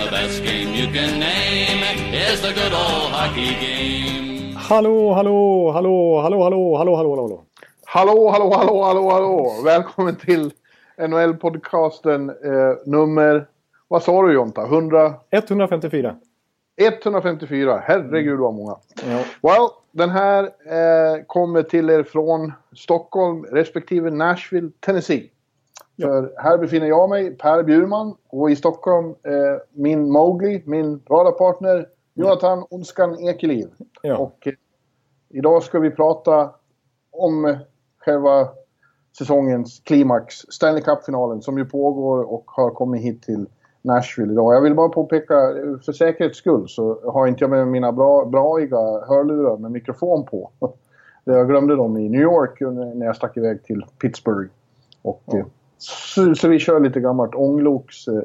The best game you can name is the good old hockey game. Hallå, hallå, hallå, hallå, hallå, hallå, hallå, hallå. Hallå, hallå, hallå, hallå, hallå. Välkommen till NHL-podcasten eh, nummer... Vad sa du Jonta? 100... 154. 154. Herregud vad många. Ja. Well, den här eh, kommer till er från Stockholm respektive Nashville, Tennessee. Ja. För här befinner jag mig, Per Bjurman, och i Stockholm eh, min Mowgli, min radarpartner, Jonathan Ondskan Ekeliv. Ja. Och eh, idag ska vi prata om själva säsongens klimax, Stanley Cup-finalen, som ju pågår och har kommit hit till Nashville idag. Jag vill bara påpeka, eh, för säkerhets skull så har inte jag med mina bra, braiga hörlurar med mikrofon på. Jag glömde dem i New York när jag stack iväg till Pittsburgh. Och, Ja. Så, så vi kör lite gammalt ångloks eh,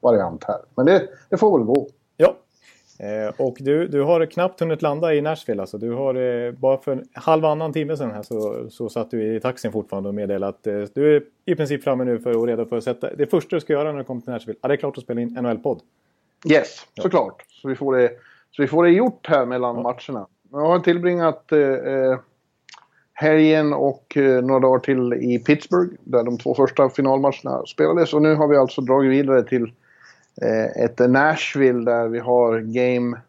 variant här. Men det, det får väl gå. ja. Eh, och du, du har knappt hunnit landa i Nashville. Alltså. Du har eh, bara för en halvannan timme sedan här så, så satt du i taxin fortfarande och meddelade att eh, du är i princip framme nu för och redo för att sätta... Det första du ska göra när du kommer till Nashville, ja, det är klart att spela in NHL-podd. Yes, såklart. Så vi, får det, så vi får det gjort här mellan Ja. matcherna. Jag har tillbringat eh, eh, helgen och eh, några dagar till i Pittsburgh där de två första finalmatcherna spelades. Och nu har vi alltså dragit vidare till eh, ett Nashville där vi har Game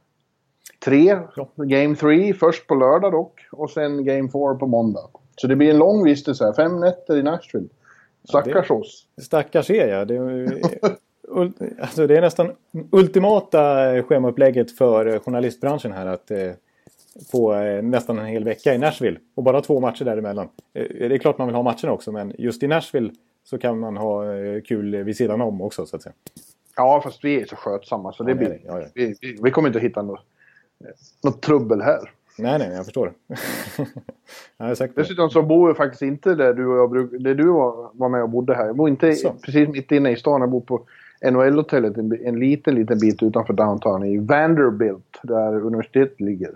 3. Ja. Game 3 först på lördag dock och sen Game 4 på måndag. Så det blir en lång vistelse här. Fem nätter i Nashville. Stackars oss. Stackars er ja. Det, alltså, det är nästan ultimata schemaupplägget för eh, journalistbranschen här att få eh, nästan en hel vecka i Nashville och bara två matcher däremellan. Eh, det är klart man vill ha matcherna också men just i Nashville så kan man ha eh, kul vid sidan om också så att säga. Ja, fast vi är så skötsamma så det Ja, blir... Ja, ja. Vi, vi, kommer inte att hitta något, något trubbel här. Nej, nej, jag förstår. jag är säker på. Dessutom så bor vi faktiskt inte där du och jag bruk, där du var, med och bodde här. Jag bor inte Så. precis mitt inne i stan. Jag bor på NHL-hotellet en liten, liten bit utanför downtown i Vanderbilt där universitetet ligger.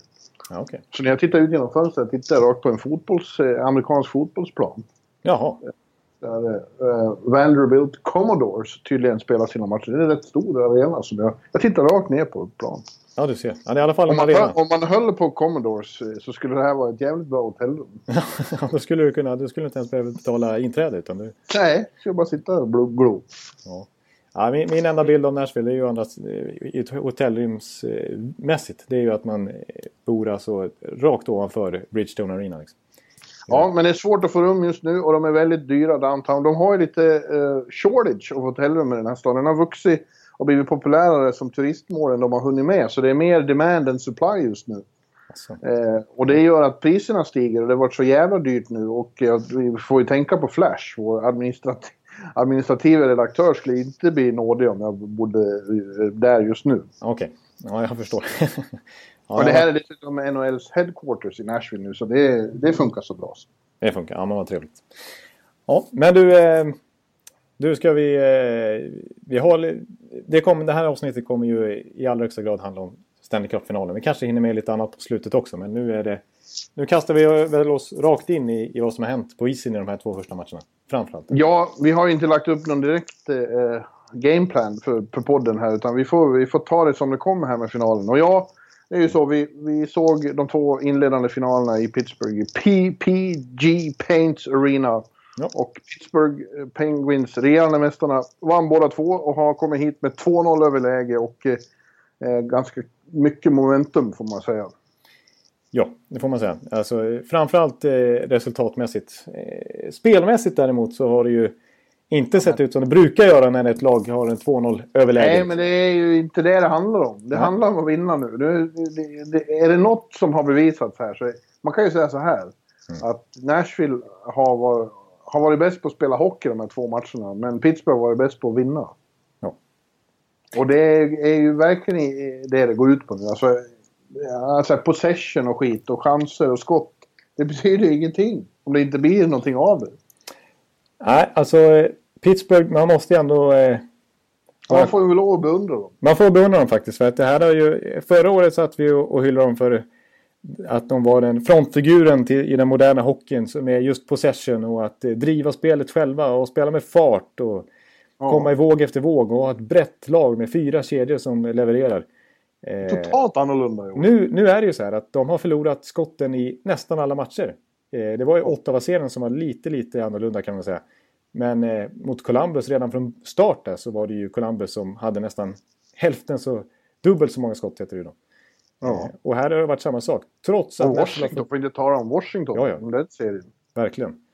Ja, okej. Så när jag tittar ut genom fönstret tittar jag rakt på en fotbolls, eh, amerikansk fotbollsplan. Jaha, Där eh, Vanderbilt Commodores tydligen spelar sina matcher. Det är en rätt stor arena. Så jag, jag tittar rakt ner på plan. ja du ser. Ja, det är i alla fall Om man, arena. om man höll på Commodores eh, så skulle det här vara ett jävligt bra hotellrum. Då skulle du kunna, du skulle inte ens behöva betala inträde utan du... Nej, jag bara sitta och glo. Ja. Ja, min, min enda bild av Nashville är ju ett hotellrumsmässigt. Det är ju att man eh, bor alltså rakt ovanför Bridgestone Arena. Liksom. Ja, men det är svårt att få rum just nu och de är väldigt dyra downtown. De har ju lite eh, shortage av hotellrum i den här staden. Den har vuxit och blivit populärare som turistmål än de har hunnit med. Så det är mer demand än supply just nu. Alltså. Eh, och det gör att priserna stiger och det har varit så jävla dyrt nu. Och eh, vi får ju tänka på Flash, vår administrat administrativa redaktör skulle inte bli nådig om jag bodde där just nu. Okej, ja jag förstår. ja, och det här är dessutom NHLs headquarters i Nashville nu så det, det funkar så bra. det funkar, ja men vad trevligt. Ja, men du, eh, du ska vi... Eh, vi har, det, kommer, det här avsnittet kommer ju i allra högsta grad handla om Stanley Cup-finalen. Vi kanske hinner med lite annat på slutet också men nu är det... Nu kastar vi väl oss rakt in i, i vad som har hänt på isen i de här två första matcherna. Framförallt. Ja, vi har inte lagt upp någon direkt eh, gameplan för, för podden här utan vi får, vi får ta det som det kommer här med finalen. Och ja, det är ju så. Vi, vi såg de två inledande finalerna i Pittsburgh i PPG Paints Arena. Ja. Och Pittsburgh eh, Penguins, regerande mästarna, vann båda två och har kommit hit med 2-0 överläge och eh, ganska mycket momentum får man säga. Ja, det får man säga. Alltså, framförallt eh, resultatmässigt. Eh, spelmässigt däremot så har det ju inte sett ut som det brukar göra när ett lag har en 2-0 överläge. Nej, men det är ju inte det det handlar om. Det Nej. handlar om att vinna nu. Det, det, det, är det något som har bevisats här så man kan ju säga så här. Mm. Att Nashville har varit, har varit bäst på att spela hockey de här två matcherna. Men Pittsburgh har varit bäst på att vinna. Ja. Och det är, är ju verkligen det det går ut på nu. Alltså, alltså possession och skit och chanser och skott. Det betyder ingenting om det inte blir någonting av det. Nej, alltså Pittsburgh, man måste ju ändå... Eh, man får att beundra dem. Man får beundra dem faktiskt. För att det här har ju, förra året satt vi och hyllade dem för att de var den frontfiguren till, i den moderna hockeyn med just possession och att eh, driva spelet själva och spela med fart och ja. komma i våg efter våg och ha ett brett lag med fyra kedjor som levererar. Eh, Totalt annorlunda. Nu, nu är det ju så här att de har förlorat skotten i nästan alla matcher. Eh, det var ju Ottawa-serien som var lite, lite annorlunda kan man säga. Men eh, mot Columbus redan från start där så var det ju Columbus som hade nästan hälften så, dubbelt så många skott heter det då. Ja. Eh, och här har det varit samma sak. Trots att... Och Washington, för... får inte tala om Washington. Ja, ja. Den serien. Verkligen.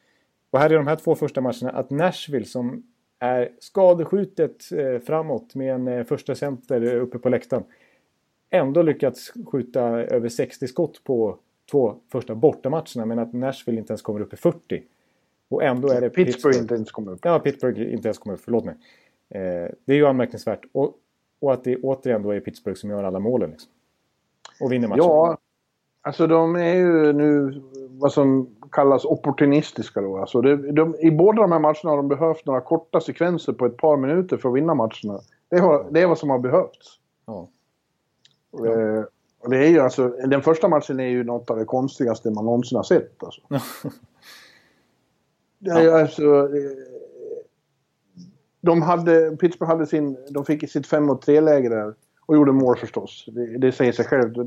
Och här i de här två första matcherna att Nashville som är skadeskjutet eh, framåt med en eh, första center uppe på läktaren. Ändå lyckats skjuta över 60 skott på två första bortamatcherna men att Nashville inte ens kommer upp i 40. Och ändå är det Pittsburgh, Pittsburgh inte ens kommer upp. Ja, Pittsburgh inte ens kommer upp, förlåt mig. Eh, det är ju anmärkningsvärt. Och, och att det återigen då är Pittsburgh som gör alla målen. Liksom. Och vinner matchen. Ja, alltså de är ju nu vad som kallas opportunistiska då. Alltså det, de, I båda de här matcherna har de behövt några korta sekvenser på ett par minuter för att vinna matcherna. Det, har, det är vad som har behövts. Ja. Ja. Eh, det är ju alltså, den första matchen är ju något av det konstigaste man någonsin har sett. Alltså. ja. alltså, de hade, Pittsburgh hade sin, de fick sitt 5 mot 3-läge där och gjorde mål förstås. Det, det säger sig självt.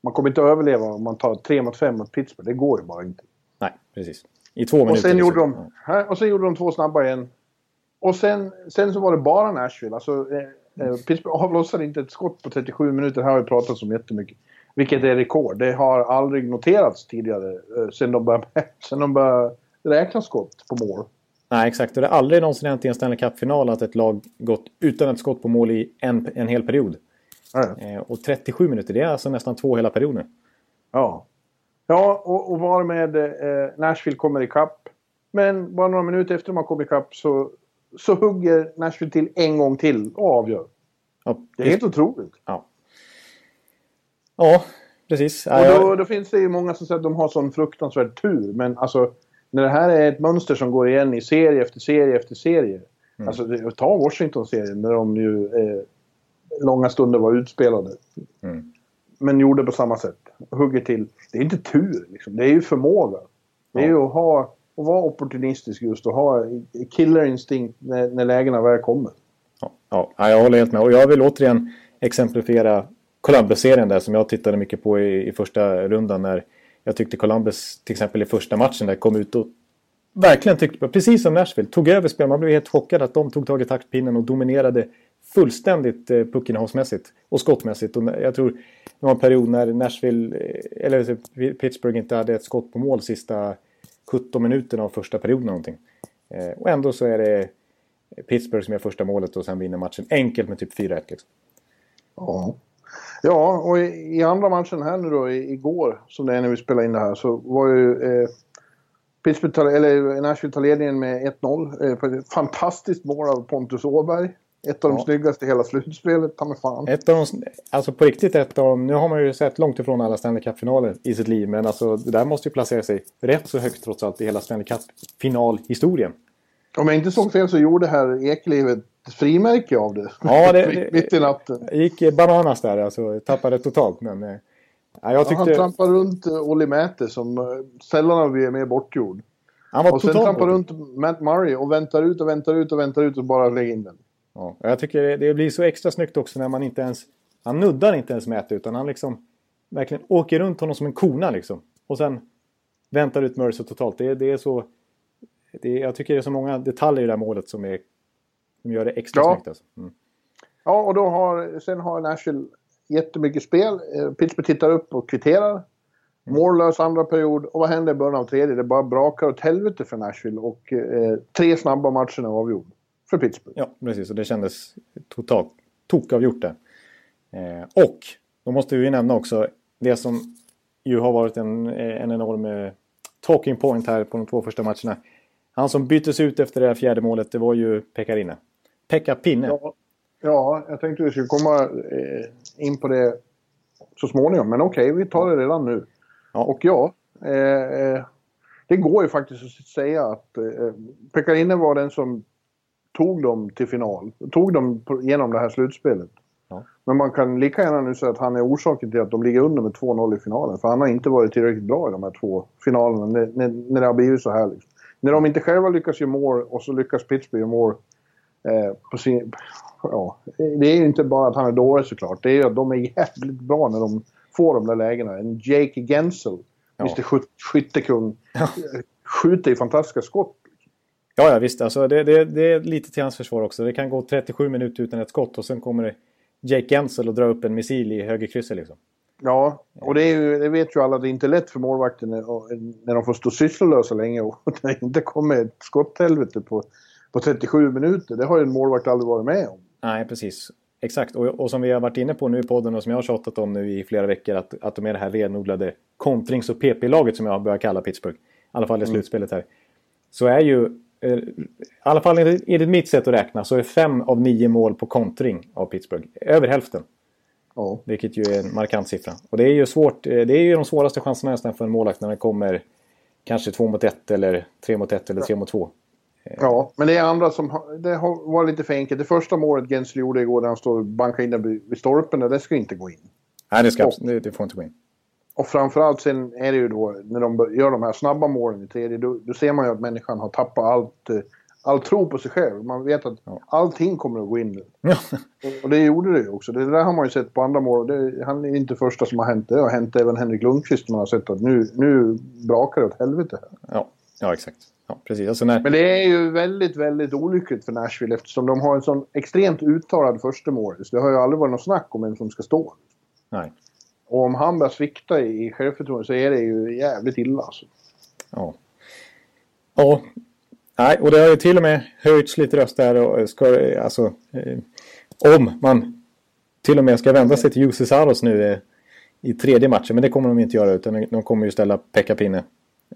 Man kommer inte att överleva om man tar 3 mot 5 mot Pittsburgh. Det går ju bara inte. Nej, precis. I två minuter. Och sen, gjorde de, och sen gjorde de två snabba igen. Och sen, sen så var det bara Nashville. Alltså, eh, eh Pittsburgh avlossade inte ett skott på 37 minuter. Det här har vi pratat om jättemycket. Vilket är rekord. Det har aldrig noterats tidigare eh, sen de började, sen de började räkna skott på mål. Nej, exakt. Och det har aldrig någonsin hänt i en Stanley Cup-final att ett lag gått utan ett skott på mål i en, en hel period. Eh, och 37 minuter, det är alltså nästan två hela perioder. Ja. Ja, och, och var med eh, Nashville kommer ikapp. Men bara några minuter efter de har kommit ikapp så, så hugger Nashville till en gång till och avgör. Ja, det är helt otroligt. Ja. Ja, precis. Och då, då, finns det ju många som säger att de har sån fruktansvärd tur. Men alltså, när det här är ett mönster som går igen i serie efter serie efter serie. Mm. Alltså, ta Washington-serien när de ju eh, långa stunder var utspelade. Mm. Men gjorde på samma sätt. Hugger till. Det är inte tur, liksom. det är ju förmåga. Det är ju att, ha, och vara opportunistisk just och ha killerinstinkt när, när lägena väl kommer. Ja, ja, jag håller helt med. Och jag vill återigen exemplifiera Columbus-serien där som jag tittade mycket på i, i första rundan. När jag tyckte Columbus till exempel i första matchen där kom ut och verkligen tyckte, precis som Nashville, tog över spel. Man blev helt chockad att de tog tag i taktpinnen och dominerade fullständigt eh, puckinnehavsmässigt och skottmässigt. Och jag tror det var en period när Nashville, eh, eller Pittsburgh inte hade ett skott på mål sista 17 minuterna av första perioden någonting. Eh, och ändå så är det Pittsburgh som gör första målet och sen vinner matchen enkelt med typ 4-1 liksom. Ja. Ja, och i, i, andra matchen här nu då igår, som det är när vi spelar in det här, så var ju eh, Pittsburgh, eller Nashville tar ledningen med 1-0. Eh, fantastiskt mål av Pontus Åberg. Ett av ja. de snyggaste i hela slutspelet, ta mig fan. Ett av de, alltså på riktigt ett av de, nu har man ju sett långt ifrån alla Stanley Cup-finaler i sitt liv. Men alltså det där måste ju placera sig rätt så högt trots allt i hela Stanley Cup-finalhistorien. Om jag inte såg fel så gjorde här Ekliv ett frimärke av det. Ja, det, mitt i natten. Gick bananas där alltså. Tappade totalt men... Eh, ja, jag tyckte... Han trampade runt eh, Olli Mäte som eh, sällan har blivit mer bortgjord. Han var och sen trampar runt Matt Murray och väntar ut och väntar ut och väntar ut och bara lägger in den. Ja, jag tycker det, blir så extra snyggt också när man inte ens... Han nuddar inte ens Mäte utan han liksom verkligen åker runt honom som en kona liksom. Och sen väntar ut Mercer totalt. Det, det är så... Det, jag tycker det är så många detaljer i det här målet som, är, som gör det extra ja. snyggt. Alltså. Mm. Ja, och då har, sen har Nashville jättemycket spel. Eh, Pittsburgh tittar upp och kvitterar. Mållös andra period. Och vad händer i början av tredje? Det bara brakar åt helvete för Nashville. Och eh, tre snabba matcher är avgjord. För Pittsburgh. Ja, precis. Och det kändes totalt tokavgjort där. Eh, och då måste vi nämna också det som ju har varit en, en enorm eh, talking point här på de två första matcherna. Han som byttes ut efter det här fjärde målet, det var ju Pekarine. Pekka Pinne. Ja, Ja, jag tänkte vi skulle komma eh, in på det så småningom. Men okej, okay, vi tar det redan nu. Ja. Och ja, eh, eh det går ju faktiskt att säga att eh, Pekkarinen var den som tog dem till final. Tog dem genom det här slutspelet. Ja. Men man kan lika gärna nu säga att han är orsaken till att de ligger under med 2-0 i finalen. För han har inte varit tillräckligt bra i de här två finalerna när, när, när det har blivit så här. Liksom. När de inte själva lyckas göra mål och så lyckas Pittsburgh göra mål eh, på sin... Ja, det är ju inte bara att han är dålig såklart. Det är ju att de är jävligt bra när de får de där lägena. En Jake Gensel, ja. Mr Skyttekung, ja. skjuter ju fantastiska skott. Ja, ja visst. Alltså, det, det, det, är lite till hans försvar också. Det kan gå 37 minuter utan ett skott och sen kommer det Jake Gensel och drar upp en missil i högerkrysset liksom. Ja, och det, är ju, det vet ju alla. Det är inte lätt för målvakten när, de får stå sysslolösa länge och det inte kommer ett skotthelvete på, på 37 minuter. Det har ju en målvakt aldrig varit med om. Nej, precis. Exakt, och, och som vi har varit inne på nu i podden och som jag har tjatat om nu i flera veckor att, att de är det här renodlade kontrings och PP-laget som jag börjar kalla Pittsburgh. I alla fall i mm. slutspelet här. Så är ju, i alla fall enligt mitt sätt att räkna, så är fem av nio mål på kontring av Pittsburgh. Över hälften. Oh. Vilket ju är en markant siffra. Och det är ju svårt, eh, det är ju de svåraste chanserna nästan för en målvakt när det kommer kanske två mot ett eller tre mot ett eller tre mot två. Ja, men det är andra som har, det har varit lite för enkelt. Det första målet Gensel gjorde igår när han står och bankar in den vid stolpen, det ska inte gå in. Nej, det, ska, och, det, får inte gå in. Och framförallt sen är det ju då när de gör de här snabba målen i tredje, då, då ser man ju att människan har tappat allt eh, all tro på sig själv. Man vet att ja. allting kommer att gå in nu. Och det gjorde det ju också. Det där har man ju sett på andra mål. Det, han är inte första som har hänt det. Det har hänt även Henrik Lundqvist. Man har sett att nu, nu brakar det åt helvete. Ja, ja exakt. Ja, precis. Alltså när... Men det är ju väldigt, väldigt olyckligt för Nashville eftersom de har en sån extremt uttalad första mål. Det har ju aldrig varit något snack om vem som ska stå. Nej. Och om han börjar svikta i självförtroende så är det ju jävligt illa alltså. Ja. Ja, Nej, och det har ju till och med höjts lite röster och eh, ska, eh, alltså, eh, om man till och med ska vända sig till Jussi Saros nu eh, i tredje matchen. Men det kommer de inte göra utan de kommer ju ställa Pekka Pinne.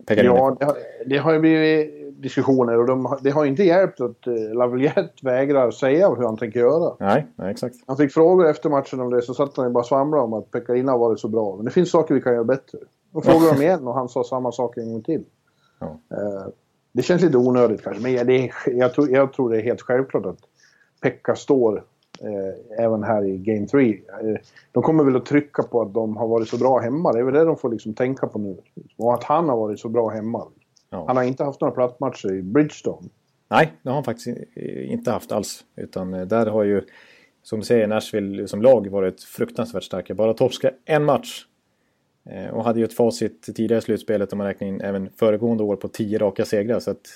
Pekka ja, det har, det har ju blivit diskussioner och de, det har inte hjälpt att uh, Lavaliette vägrar säga hur han tänker göra. Nej, nej, exakt. Han fick frågor efter matchen om det så satt han ju bara svamlade om att Pekkarina har varit så bra. Men det finns saker vi kan göra bättre. Och frågade dem igen och han sa samma sak en gång till. Ja. Uh, det känns lite onödigt kanske, men det jag, tror, jag tror det är helt självklart att Pekka står eh, även här i Game 3. Eh, de kommer väl att trycka på att de har varit så bra hemma. Det är väl det de får liksom tänka på nu. Och att han har varit så bra hemma. Ja. Han har inte haft några plattmatcher i Bridgestone. Nej, det har han faktiskt inte haft alls. Utan eh, där har ju, som du säger, Nashville som lag varit fruktansvärt starka. Bara torska en match Eh, och hade ju ett facit tidigare i slutspelet om man räknar in även föregående år på tio raka segrar. Så att,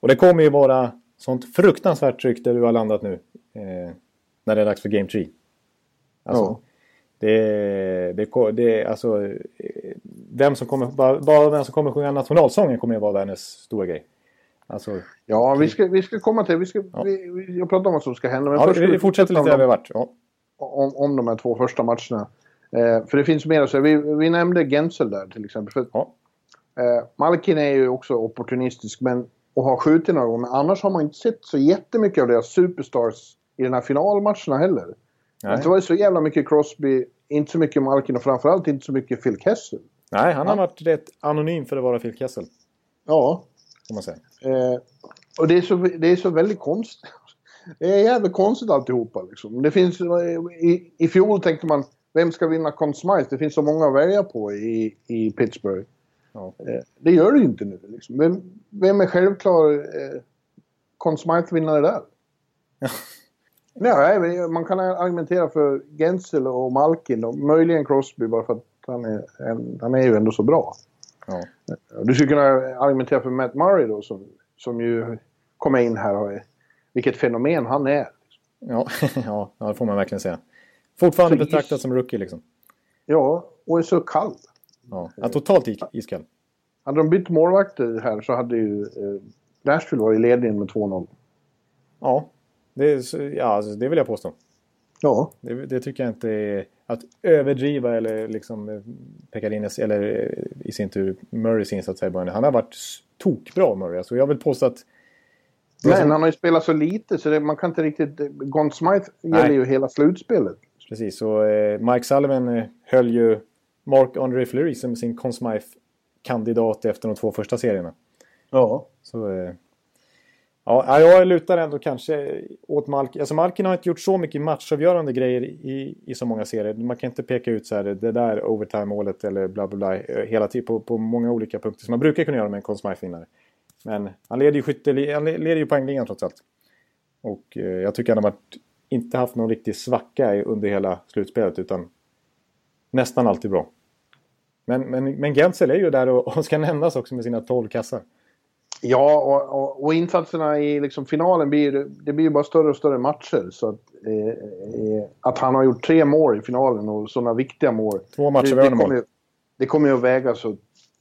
och det kommer ju vara sånt fruktansvärt tryck där du har landat nu. När det är dags för Game 3. Alltså, ja. det, det, det, alltså, vem som kommer, bara, bara vem som kommer sjunga nationalsången kommer ju vara världens stora grej. Alltså, ja, vi ska, vi ska komma till vi ska, ja. vi, jag pratar om vad som ska hända. Men ja, först vi fortsätter lite där vi har varit. Ja. Om, om de här två första matcherna. Eh, för det finns mer att säga. Vi, vi nämnde Gensel där till exempel. För, ja. eh, Malkin är ju också opportunistisk men, och har skjutit några gånger. Men annars har man inte sett så jättemycket av deras superstars i den här finalmatcherna heller. Nej. Det var så jävla mycket Crosby, inte så mycket Malkin och framförallt inte så mycket Phil Kessel. Nej, han har ja. varit rätt anonym för att vara Phil Kessel. Ja. Kan man säga. Eh, och det är, så, det är så väldigt konstigt. Det är jävligt konstigt alltihopa liksom. Det finns, i, I fjol tänkte man vem ska vinna Conn Smythe? Det finns så många att välja på i, i Pittsburgh. Ja. Eh, det gör det ju inte nu. Liksom. Vem, vem är självklar eh, Conn Smythe-vinnare där? Nej, man kan argumentera för Gensel och Malkin och möjligen Crosby bara för att han är, han är ju ändå så bra. Ja. Du skulle kunna argumentera för Matt Murray då som, som ju kommer in här och vilket fenomen han är. Ja, ja, det får man verkligen säga. Fortfarande så betraktad is... som rookie liksom. Ja, och är så kall. Ja, ja totalt iskall. Hade de bytt målvakter här så hade ju eh, Nashville varit i ledningen med 2-0. Ja, det, är, ja alltså, det vill jag påstå. Ja. Det, det, tycker jag inte är att överdriva eller liksom eh, Pekarines eller eh, i sin tur Murrays insats här i början. Han har varit tokbra Murray. Alltså jag vill påstå att Nej, han har ju spelat så lite så det, man kan inte riktigt... Gon Smythe gäller Nej. ju hela slutspelet. Precis, och eh, Mike Sullivan eh, höll ju Mark Andre Fleury som sin Conn Smythe-kandidat efter de två första serierna. Ja. Så, eh, ja, jag lutar ändå kanske åt Malkin. Alltså Malkin har inte gjort så mycket matchavgörande grejer i, i så många serier. Man kan inte peka ut så här, det där overtime-målet eller bla bla bla hela tiden på, på många olika punkter som man brukar kunna göra med en Conn Smythe-vinnare. Men han leder ju, skytte, han leder ju poängligan trots allt. Och eh, jag tycker han har varit, inte haft någon riktig svacka under hela slutspelet utan nästan alltid bra. Men, men, men Gensel är ju där och, och ska nämnas också med sina 12 kassar. Ja, och, och, och insatserna i liksom finalen blir, det blir bara större och större matcher. Så att, eh, eh, att han har gjort tre mål i finalen och sådana viktiga mål. Två matcher det, det, kommer det kommer ju att väga så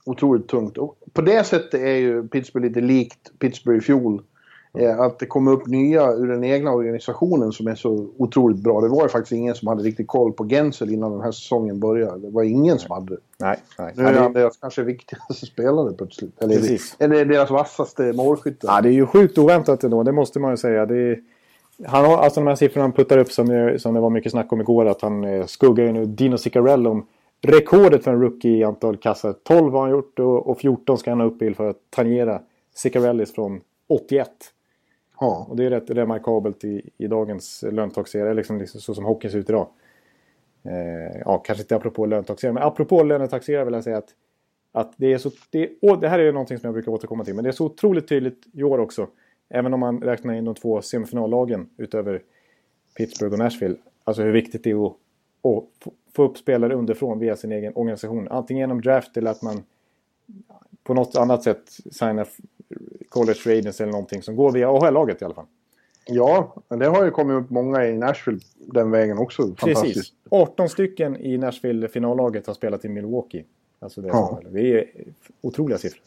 otroligt tungt. Och på det sättet är ju Pittsburgh lite likt Pittsburgh i fjol. Eh, att det kommer upp nya ur den egna organisationen som är så otroligt bra. Det var ju faktiskt ingen som hade riktigt koll på Gensel innan den här säsongen började. Det var ingen som hade det. Nej, nej. Nu är han deras kanske viktigaste spelare plötsligt. Eller, Precis. eller deras vassaste målskytt. ja, det är ju sjukt oväntat ändå, det måste man ju säga. Det är, han har, alltså de här siffrorna han puttar upp som, som det var mycket snack om igår, att han eh, skuggar ju nu Dino Ciccarello om rekordet för en rookie i antal kassar. 12 har han gjort och, och 14 ska han ha upp i för att tangera Ciccarellis från 81. Ja. Och det är rätt remarkabelt i, i dagens löntagsserie, liksom, liksom så som hockeyn ser ut idag. Eh, ja, kanske inte apropå löntagsserie, men apropå lönetaxerare vill jag säga att, att det är så... Det, och det här är ju någonting som jag brukar återkomma till, men det är så otroligt tydligt i år också. Även om man räknar in de två semifinallagen utöver Pittsburgh och Nashville. Alltså hur viktigt det är att, att få- få upp spelare underifrån via sin egen organisation. Antingen genom draft eller att man på något annat sätt signar f- college free agents eller någonting som går via AHL-laget i alla fall. Ja, det har ju kommit upp många i Nashville den vägen också. Precis. Fantastiskt. 18 stycken i Nashville-finallaget har spelat i Milwaukee. Alltså det, är Ja. det är otroliga siffror.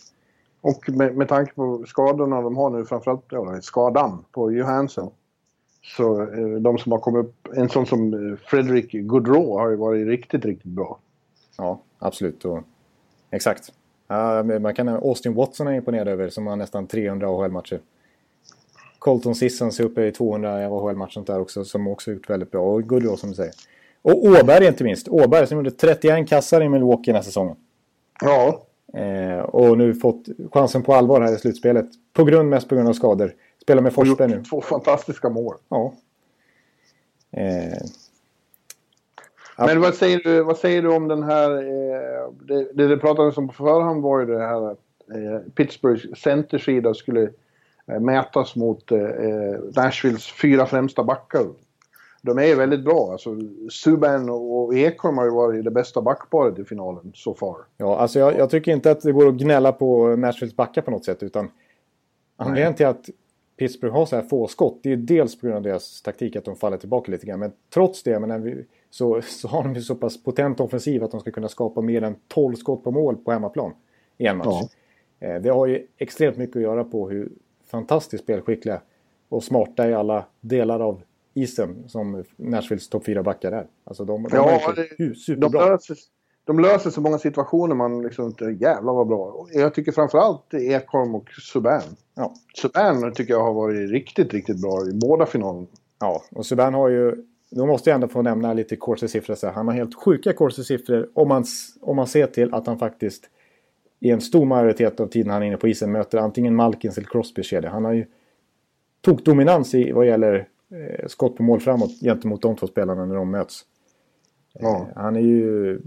Och med, med tanke på skadorna de har nu, framförallt ja, skadan på Johansson. Så eh, de som har kommit upp, en sån som eh, Frederick Goodrow har ju varit riktigt, riktigt bra. Ja, absolut. Och, exakt. Ja, man kan, Austin Watson är imponerad över som har nästan 300 AHL-matcher. Colton Sissons är uppe i 200 AHL-matcher där också som också gjort väldigt bra. Och Goodrow som du säger. Och Åberg inte minst. Åberg som gjorde 31 kassar i Milwaukee den här säsongen. Ja, Eh, och nu fått chansen på allvar här i slutspelet. På grund, mest på grund av skador. Spelar med Forsberg nu. två fantastiska mål. Ja. Eh, Men vad säger, du, vad säger du om den här... Eh, det, det det pratades om på förhand var ju det här att eh, Pittsburghs centersida skulle eh, mätas mot eh, eh, Nashvilles fyra främsta backar. De är ju väldigt bra. Alltså, Subban och Ekholm har ju varit det bästa backparet i finalen so far. Ja, alltså jag, jag tycker inte att det går att gnälla på Nashvilles backar på något sätt. Utan anledningen till att Pittsburgh har så här få skott, det är dels på grund av deras taktik att de faller tillbaka lite grann. Men trots det men vi, så, så har de ju så pass potent offensiv att de ska kunna skapa mer än 12 skott på mål på hemmaplan i en match. Eh, Det har ju extremt mycket att göra på hur fantastiskt spelskickliga och smarta i alla delar av isen som Nashvilles topp 4 backar är. Alltså de, de Ja, är hu- De superbra. löser, de löser så många situationer man liksom inte... Jävlar vad bra. Jag tycker framförallt Ekholm och Subban. Ja. Subban tycker jag har varit riktigt, riktigt bra i båda finalerna. Ja, och Subban har ju... Då måste jag ändå få nämna lite Corsi-siffror. Han har helt sjuka Corsi-siffror om man, om man ser till att han faktiskt i en stor majoritet av tiden han är inne på isen möter antingen Malkins eller Crosbys kedja. Han har ju tog dominans i vad gäller eh, skott på mål framåt gentemot de två spelarna när de möts. Ja. Eh, han är ju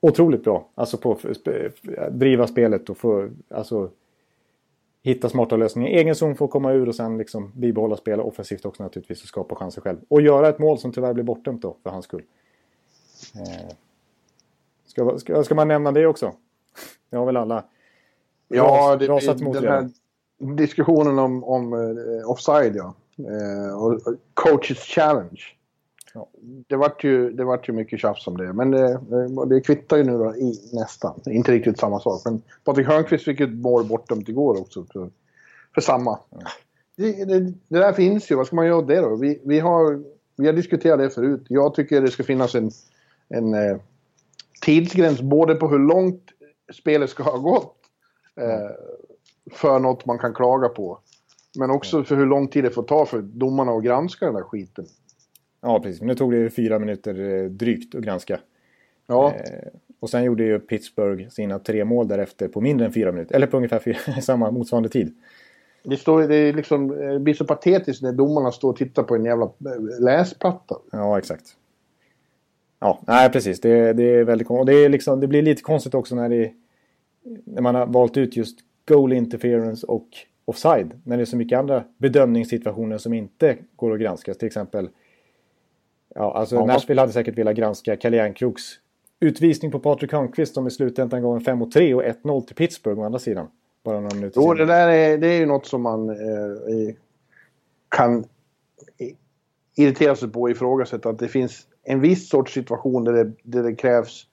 otroligt bra. Alltså på att driva spelet och få... Alltså, hitta smarta lösningar. Egen zon får komma ur och sen liksom bibehålla spel offensivt också naturligtvis och skapa chanser själv. Och göra ett mål som tyvärr blir bortdömt då för hans skull. Eh, ska, ska, ska man nämna det också? Det har väl alla Ja, det, rasat mot den här diskussionen om, om eh, offside, ja. Eh, och coaches challenge. Ja. Det vart ju, det vart ju mycket tjafs om det, men det, det kvittar ju nu då i nästan. Inte riktigt samma sak, men Patrik Hörnqvist fick ett mål bortdömt igår också för, för samma. Det, det, det där finns ju, vad ska man göra åt det då? Vi, vi, har, vi har diskuterat det förut. Jag tycker det ska finnas en, en eh, tidsgräns både på hur långt spelet ska ha gått eh, för något man kan klaga på. Men också för hur lång tid det får ta för domarna att granska den där skiten. Ja, precis. Men nu tog det fyra minuter eh, drygt att granska. Ja. Eh, och sen gjorde ju Pittsburgh sina tre mål därefter på mindre än fyra minuter. Eller på ungefär fyra, samma motsvarande tid. Det, står, det, är liksom, det blir så patetiskt när domarna står och tittar på en jävla läsplatta. Ja, exakt. Ja, nej precis. Det, det är väldigt konstigt. Det, är liksom, det blir lite konstigt också när, det, när man har valt ut just goal interference och offside. När det är så mycket andra bedömningssituationer som inte går att granskas. Till exempel, ja, alltså ja. Nashville hade säkert velat granska Kalle Järnkroks utvisning på Patrik Hörnqvist som i slutändan gav en 5 3 och 1-0 till Pittsburgh å andra sidan. Bara några minuter Jo, det där är, det är ju något som man eh, kan irritera sig på och ifrågasätta. Att det finns en viss sorts situation där det, där det krävs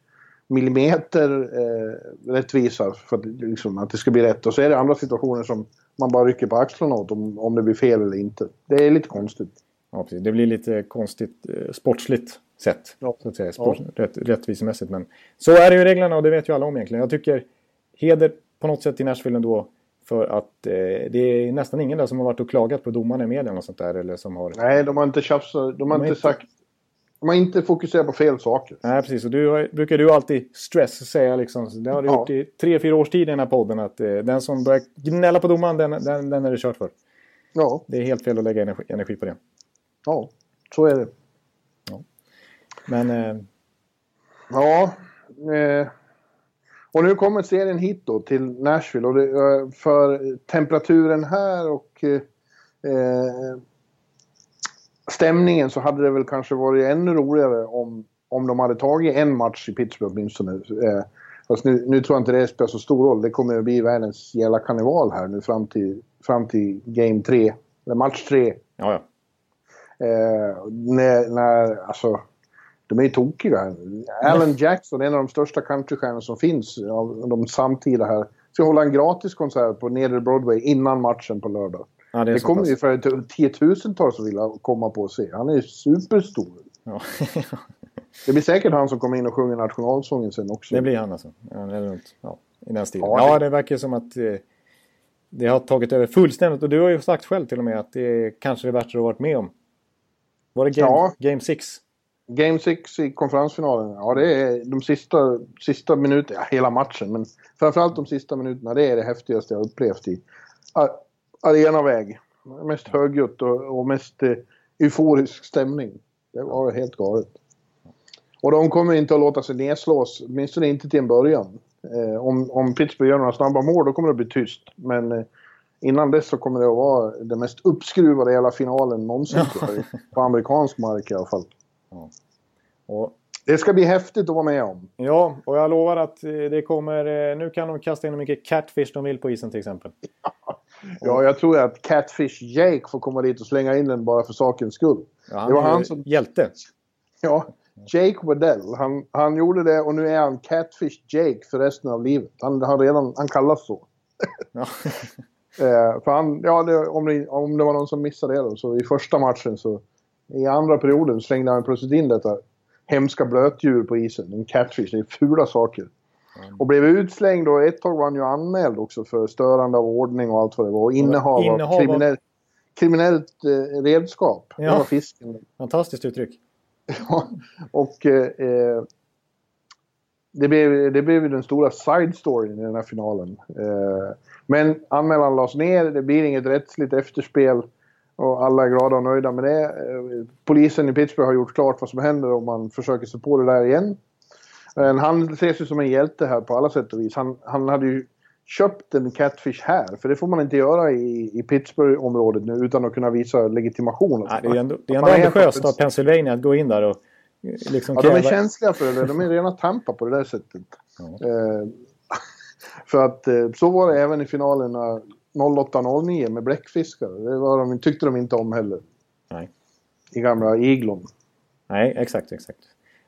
millimeter eh, rättvisa för att, liksom, att det ska bli rätt. Och så är det andra situationer som man bara rycker på axlarna åt om, om det blir fel eller inte. Det är lite konstigt. Ja, precis. Det blir lite konstigt eh, sportsligt sett. Ja. Så att säga. Sport, ja. rätt, rättvisemässigt. Men så är det ju reglerna och det vet ju alla om egentligen. Jag tycker heder på något sätt i Nashville ändå. För att eh, det är nästan ingen där som har varit och klagat på domarna i media och sånt där. Eller som har... Nej, de har inte tjafsat. De har, de inte, sagt... De har inte fokuserat på fel saker. Nej, precis. Och du brukar du alltid stress säga liksom. Det har du ja. gjort i tre, fyra års tid i den här podden. Att eh, den som börjar gnälla på domaren, den, den, den är det kört för. Ja. Det är helt fel att lägga energi, energi på det. Ja, så är det. Ja. Men... Eh... Ja. Eh... Och nu kommer serien hit då till Nashville och det, eh, för temperaturen här och eh, eh, stämningen så hade det väl kanske varit ännu roligare om, om de hade tagit en match i Pittsburgh åtminstone. Eh, fast nu, nu tror jag inte det spelar så stor roll. Det kommer att bli världens jävla karneval här nu fram till, fram till game 3. Eller match 3. Ja, ja. Eh, när, när, alltså, de är ju tokiga. Alan Jackson, en av de största countrystjärnor som finns av de samtida här, ska hålla en gratis konsert på nedre Broadway innan matchen på lördag. Ja, det, det kommer ju för tiotusentals som vill komma på och se. Han är ju superstor. Ja. det blir säkert han som kommer in och sjunger nationalsången sen också. Det blir han alltså. Eller runt, ja, I den stilen. Ja, ja, det verkar som att eh, det har tagit över fullständigt. Och du har ju sagt själv till och med att det är kanske det värsta du har varit med om. Var det Game, ja. game 6? Game 6 i konferensfinalen, ja det är de sista, sista minuterna, ja, hela matchen, men framförallt de sista minuterna, det är det häftigaste jag upplevt i arenaväg. Mest högljutt och, och mest eh, euforisk stämning. Det var helt galet. Och de kommer inte att låta sig nedslås, åtminstone inte till en början. Eh, om, om Pittsburgh gör några snabba mål, då kommer det att bli tyst. Men eh, innan dess så kommer det att vara den mest uppskruvade hela finalen någonsin. på amerikansk mark i alla fall. Ja. Och, det ska bli häftigt att vara med om. Ja, och jag lovar att eh, det kommer... Eh, nu kan de kasta in hur mycket catfish de vill på isen till exempel. ja, jag tror att Catfish Jake får komma dit och slänga in den bara för sakens skull. Ja, det var han som... Hjälte. Ja, Jake Waddell. Han, han gjorde det och nu är han Catfish Jake för resten av livet. Han, han, redan, han kallas så. Ja. eh, för han, ja, det, om, det, om det var någon som missade det då, så i första matchen så i andra perioden slängde han plötsligt in detta hemska blötdjur på isen. En catfish, det är fula saker. Mm. Och blev utslängd och ett tag var han ju anmäld också för störande av ordning och allt vad det var. Och innehav, innehav av kriminellt, kriminellt eh, redskap. Ja. Det var fisken. Fantastiskt uttryck. Ja, och eh, det, blev, det blev den stora side storyn i den här finalen. Eh, men anmälan lades ner, det blir inget rättsligt efterspel. Och alla är glada och nöjda med det. Eh, polisen i Pittsburgh har gjort klart vad som händer om man försöker sig på det där igen. Men han ses ju som en hjälte här på alla sätt och vis. Han, han hade ju köpt en Catfish här, för det får man inte göra i, i Pittsburgh-området nu utan att kunna visa legitimation. Ja, det är ändå, det är ändå ambitiöst av Pennsylvania att gå in där och liksom ja, de är känsliga för det. De är rena Tampa på det där sättet. Ja. Eh, för att eh, så var det även i finalerna 08-09 med bläckfiskar. Det var de, tyckte de inte om heller. Nej. I gamla iglon. Nej, exakt, exakt.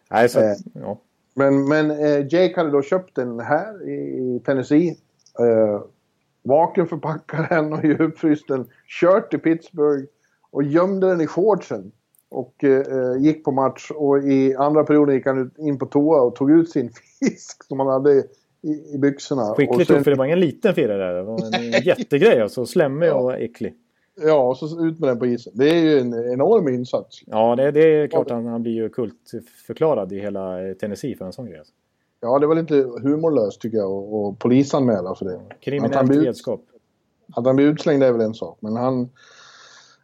Nej, så, eh, ja. Men, men eh, Jake hade då köpt den här i Tennessee. Eh, vakuumförpackade den och djupfryst den. Kört till Pittsburgh och gömde den i shortsen. Och eh, gick på match och i andra perioden gick han in på toa och tog ut sin fisk som han hade i, i byxorna. Skickligt sen... för det var ingen liten firare där. Det var en jättegrej alltså. Slemmig ja. och äcklig. Ja, och så ut med den på isen. Det är ju en enorm insats. Ja, det, det är klart att han blir ju kultförklarad i hela Tennessee för en sån grej. Alltså. Ja, det var lite humorlöst tycker jag och, och polisanmäla för det. Kriminellt redskap. Att han blir utslängd är väl en sak, men han...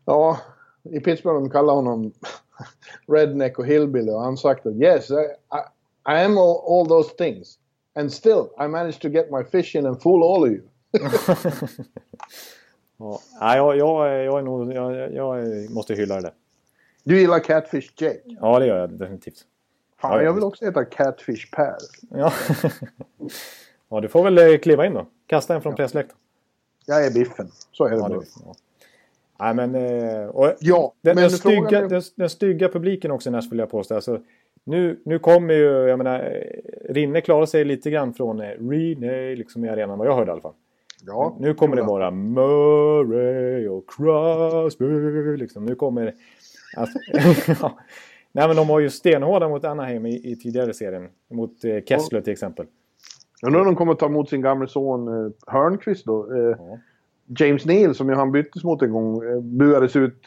Ja, i Pittsburgh de kallar honom redneck och hillbilly och han sagt att yes, I, I, I am all, all, those things. And still, I managed to get my fish in and fool all of you. ja, jag, jag, jag, är nog, jag, jag måste hylla det. Du gillar Catfish Jake? Ja, det gör jag definitivt. Fan, jag vill också heta Catfish Per. Ja. ja, du får väl eh, kliva in då. Kasta en från ja. pressläktaren. Jag är Biffen. Så är det ja, bara. Ja. Nej, men, eh, och ja, den, men den, stygga, är... den, den stygga publiken också i Nashville vill jag påstå. Alltså, nu, nu kommer ju, jag menar, eh, Rinne klarar sig lite grann från Rinne liksom i arenan, vad jag hörde i alla fall. Ja, nu kommer det vara Murray och Crosby. Liksom. Nu kommer... Alltså, ja. Nej men de var ju stenhårda mot Anaheim i, i tidigare serien. Mot eh, Kessler till exempel. Jag undrar om de kommer ta emot sin gamle son eh, Hörnqvist då. Eh, ja. James Neal som ju han byttes mot en gång eh, buades ut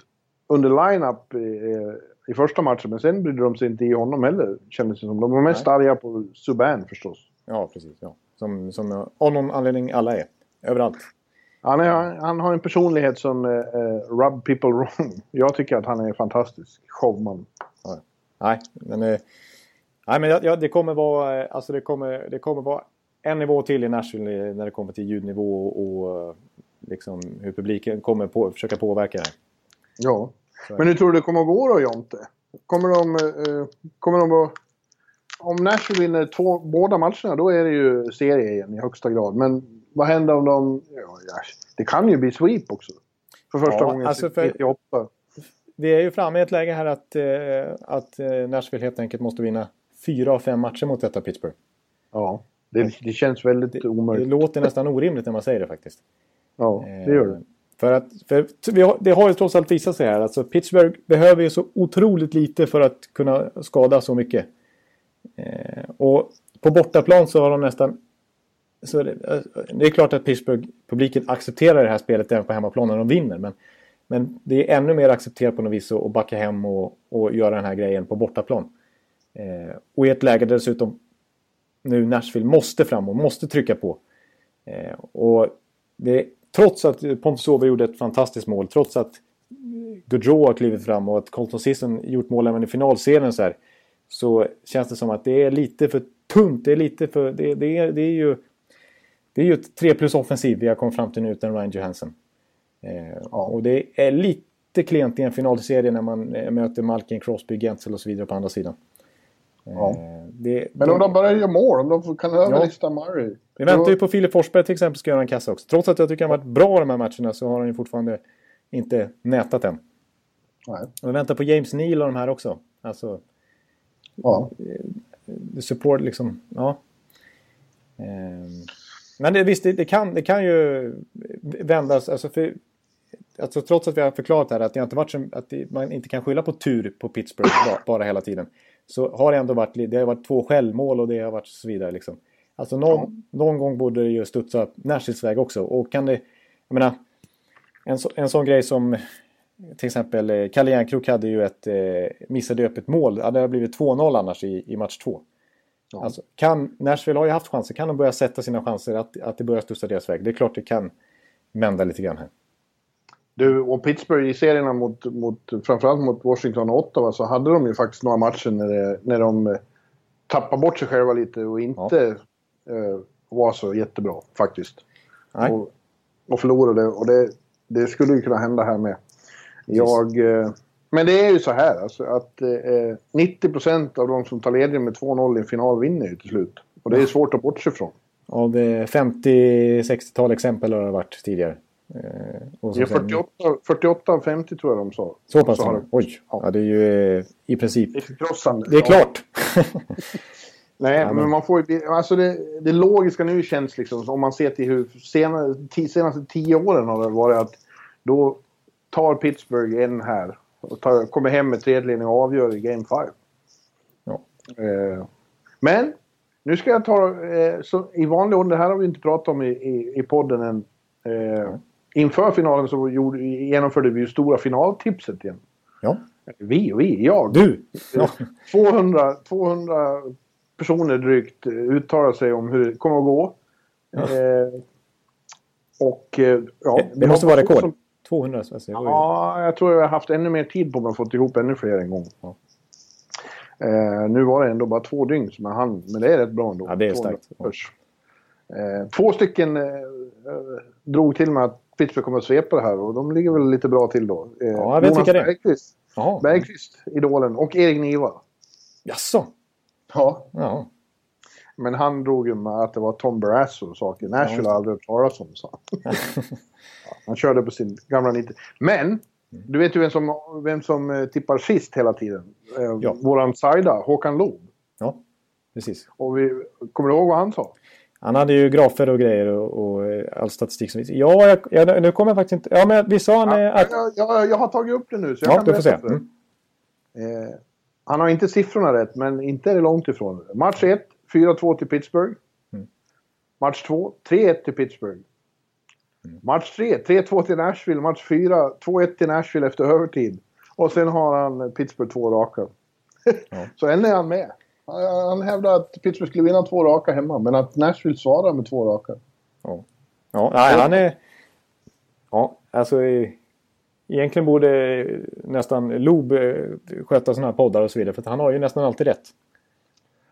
under line-up i, i första matchen. Men sen brydde de sig inte i honom heller kändes det som. De var mest Nej. arga på Subban förstås. Ja precis. Ja. Som, som av någon anledning alla är. Överallt. Han, är, han har en personlighet som uh, rub people wrong. Jag tycker att han är en fantastisk showman. Ja. Nej, men, uh, nej, men ja, det kommer vara... Alltså det kommer, det kommer vara en nivå till i Nashville när det kommer till ljudnivå och, och liksom hur publiken kommer på, försöka påverka det. Ja. Men hur tror du det kommer att gå då, Jonte? Kommer de, uh, kommer de att... Om Nashville vinner två, båda matcherna, då är det ju serie igen i högsta grad. Men vad händer om de... Ja, det kan ju bli sweep också. För första ja, gången alltså för, 98. Vi är ju framme i ett läge här att, eh, att eh, Nashville helt enkelt måste vinna fyra av fem matcher mot detta Pittsburgh. Ja, det, det känns väldigt det, omöjligt. Det låter nästan orimligt när man säger det faktiskt. Ja, det gör det. Eh, för att, för det har ju trots allt visat sig här. Alltså Pittsburgh behöver ju så otroligt lite för att kunna skada så mycket. Eh, och på bortaplan så har de nästan så det, eh, det, är klart att Pittsburgh-publiken accepterar det här spelet även på hemmaplan när de vinner. Men, men det är ännu mer accepterat på något vis att backa hem och, och göra den här grejen på bortaplan. Eh, och i ett läge där dessutom nu Nashville måste fram och måste trycka på. Eh, och det, trots att Pontus Åberg gjorde ett fantastiskt mål, trots att Gaudreau har klivit fram och att Colton Sisson gjort mål även i finalserien så här. Så känns det som att det är lite för tunt. Det är lite för... Det, det, är, det är ju det är ju ett 3 plus offensiv vi har kommit fram till nu utan Ryan Johansson. Eh, ja. Och det är lite klent i en finalserie när man eh, möter Malkin, Crosby, Gentzel och så vidare på andra sidan. Eh, ja. Det, Men om de bara gör mål, om de kan överlista ja. Murray. Vi väntar ju på Filip Forsberg till exempel ska göra en kassa också. Trots att jag tycker han varit bra de här matcherna så har han ju fortfarande inte nätat än. Nej. Och vi väntar på James Neal och de här också. Alltså... Ja. Eh, support liksom, ja. Um, men det, visst, det, det, kan, det kan ju vändas. Alltså för, alltså trots att vi har förklarat här att, det inte varit som, att det, man inte kan skylla på tur på Pittsburgh bara, bara, hela tiden. Så har det ändå varit, det har varit två självmål och det har varit så vidare. Liksom. Alltså någon, ja. någon gång borde det ju studsa Nashvilles väg också. Och kan det, jag menar, en, så, en sån grej som till exempel eh, Kalle Järnkrok hade ju ett eh, missade öppet mål. Det hade blivit 2-0 annars i, i match 2. Ja. Alltså, kan, Nashville har ju haft chanser. Kan de börja sätta sina chanser att, att det börjar studsa deras väg? Det är klart det kan vända lite grann här. Du, och Pittsburgh i serierna mot, mot framförallt mot Washington och Ottawa så hade de ju faktiskt några matcher när, det, när de eh, tappade bort sig själva lite och inte ja. Eh, var så jättebra faktiskt. Nej. Och, och förlorade och det, det skulle ju kunna hända här med. Jag... Eh, men det är ju så här alltså, att eh, 90% av de som tar ledningen med 2-0 i en final vinner ju till slut. Och det är svårt att bortse från. Av 50-60-tal exempel har det varit tidigare. Eh, och ja, 48, 48 av 50 tror jag de sa. Så pass? Oj! Ja. ja. det är ju eh, i princip... Det är. Det är klart! Nej, ja, men... man får ju... Alltså det, det logiska nu känns liksom, om man ser till hur senaste, senaste tio åren har det varit att då tar Pittsburgh en här och tar, kommer hem med tredjedelen och avgör i Game 5. Ja. Eh, men nu ska jag ta, eh, så, i vanlig ordning, det här har vi inte pratat om i, i, i podden än. Eh, inför finalen så gjorde, genomförde vi ju stora finaltipset igen. Ja. Vi och vi, jag. Du! Ja. 200, 200 personer drygt uttalar sig om hur det kommer att gå. Ja. Eh, och eh, ja, Det måste vara rekord. Som, 200 svenskar. Ja, jag tror jag har haft ännu mer tid på mig att få ihop ännu fler en gång. Ja. Eh, nu var det ändå bara två dygn som jag hann, men det är rätt bra ändå. Ja, det är 200 starkt. Eh, två stycken eh, eh, drog till med att Pittsburgh kommer att svepa det här och de ligger väl lite bra till då. Eh, Ja, jag vet vilka det är. Bergqvist. Bergqvist, idolen, och Erik Niva. Jaså? Ja. Ja. Men han drog ju med att det var Tom Barrasso och saker. Nashville har aldrig hört talas om, sa han. ja, Han körde på sin gamla 90. Men, du vet ju vem som, vem som eh, tippar sist hela tiden. Eh, Ja. Våran Saida, Håkan Loob. ja, precis. Och vi, kommer du ihåg vad han sa? Han hade ju grafer och grejer och, och eh, all statistik som visar. Ja, jag, jag, nu kommer jag faktiskt inte... Ja, men vi sa han Ja, att... jag, jag, jag har tagit upp det nu, så jag Ja, kan du får se. Mm. Eh, han har inte siffrorna rätt, men inte är det långt ifrån. Match 1, 4-2 till Pittsburgh. Mm. Match 2, 3-1 till Pittsburgh. Mm. Match 3, 3-2 till Nashville. Match 4, 2-1 till Nashville efter övertid. Och sen har han Pittsburgh två raka. Ja. Så än är han med. Han, hävdar att Pittsburgh skulle vinna två raka hemma, men att Nashville svarar med två raka. Ja, ja nej, han är... Ja, alltså... Egentligen borde nästan Loob eh, sköta sådana här poddar och så vidare. För han har ju nästan alltid rätt.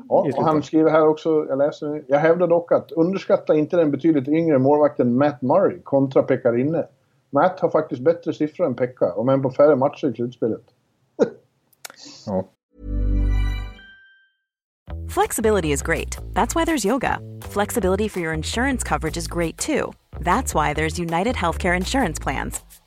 Ja, och han skriver här också, jag läser. Jag hävdar dock att underskatta inte den betydligt yngre målvakten Matt Murray kontra Pekka Rinne. Matt har faktiskt bättre siffror än Pekka, om än på färre matcher i slutspelet. Ja. Flexibility is great. That's why there's yoga. Flexibility for your insurance coverage is great too. That's why there's United Healthcare Insurance Plans.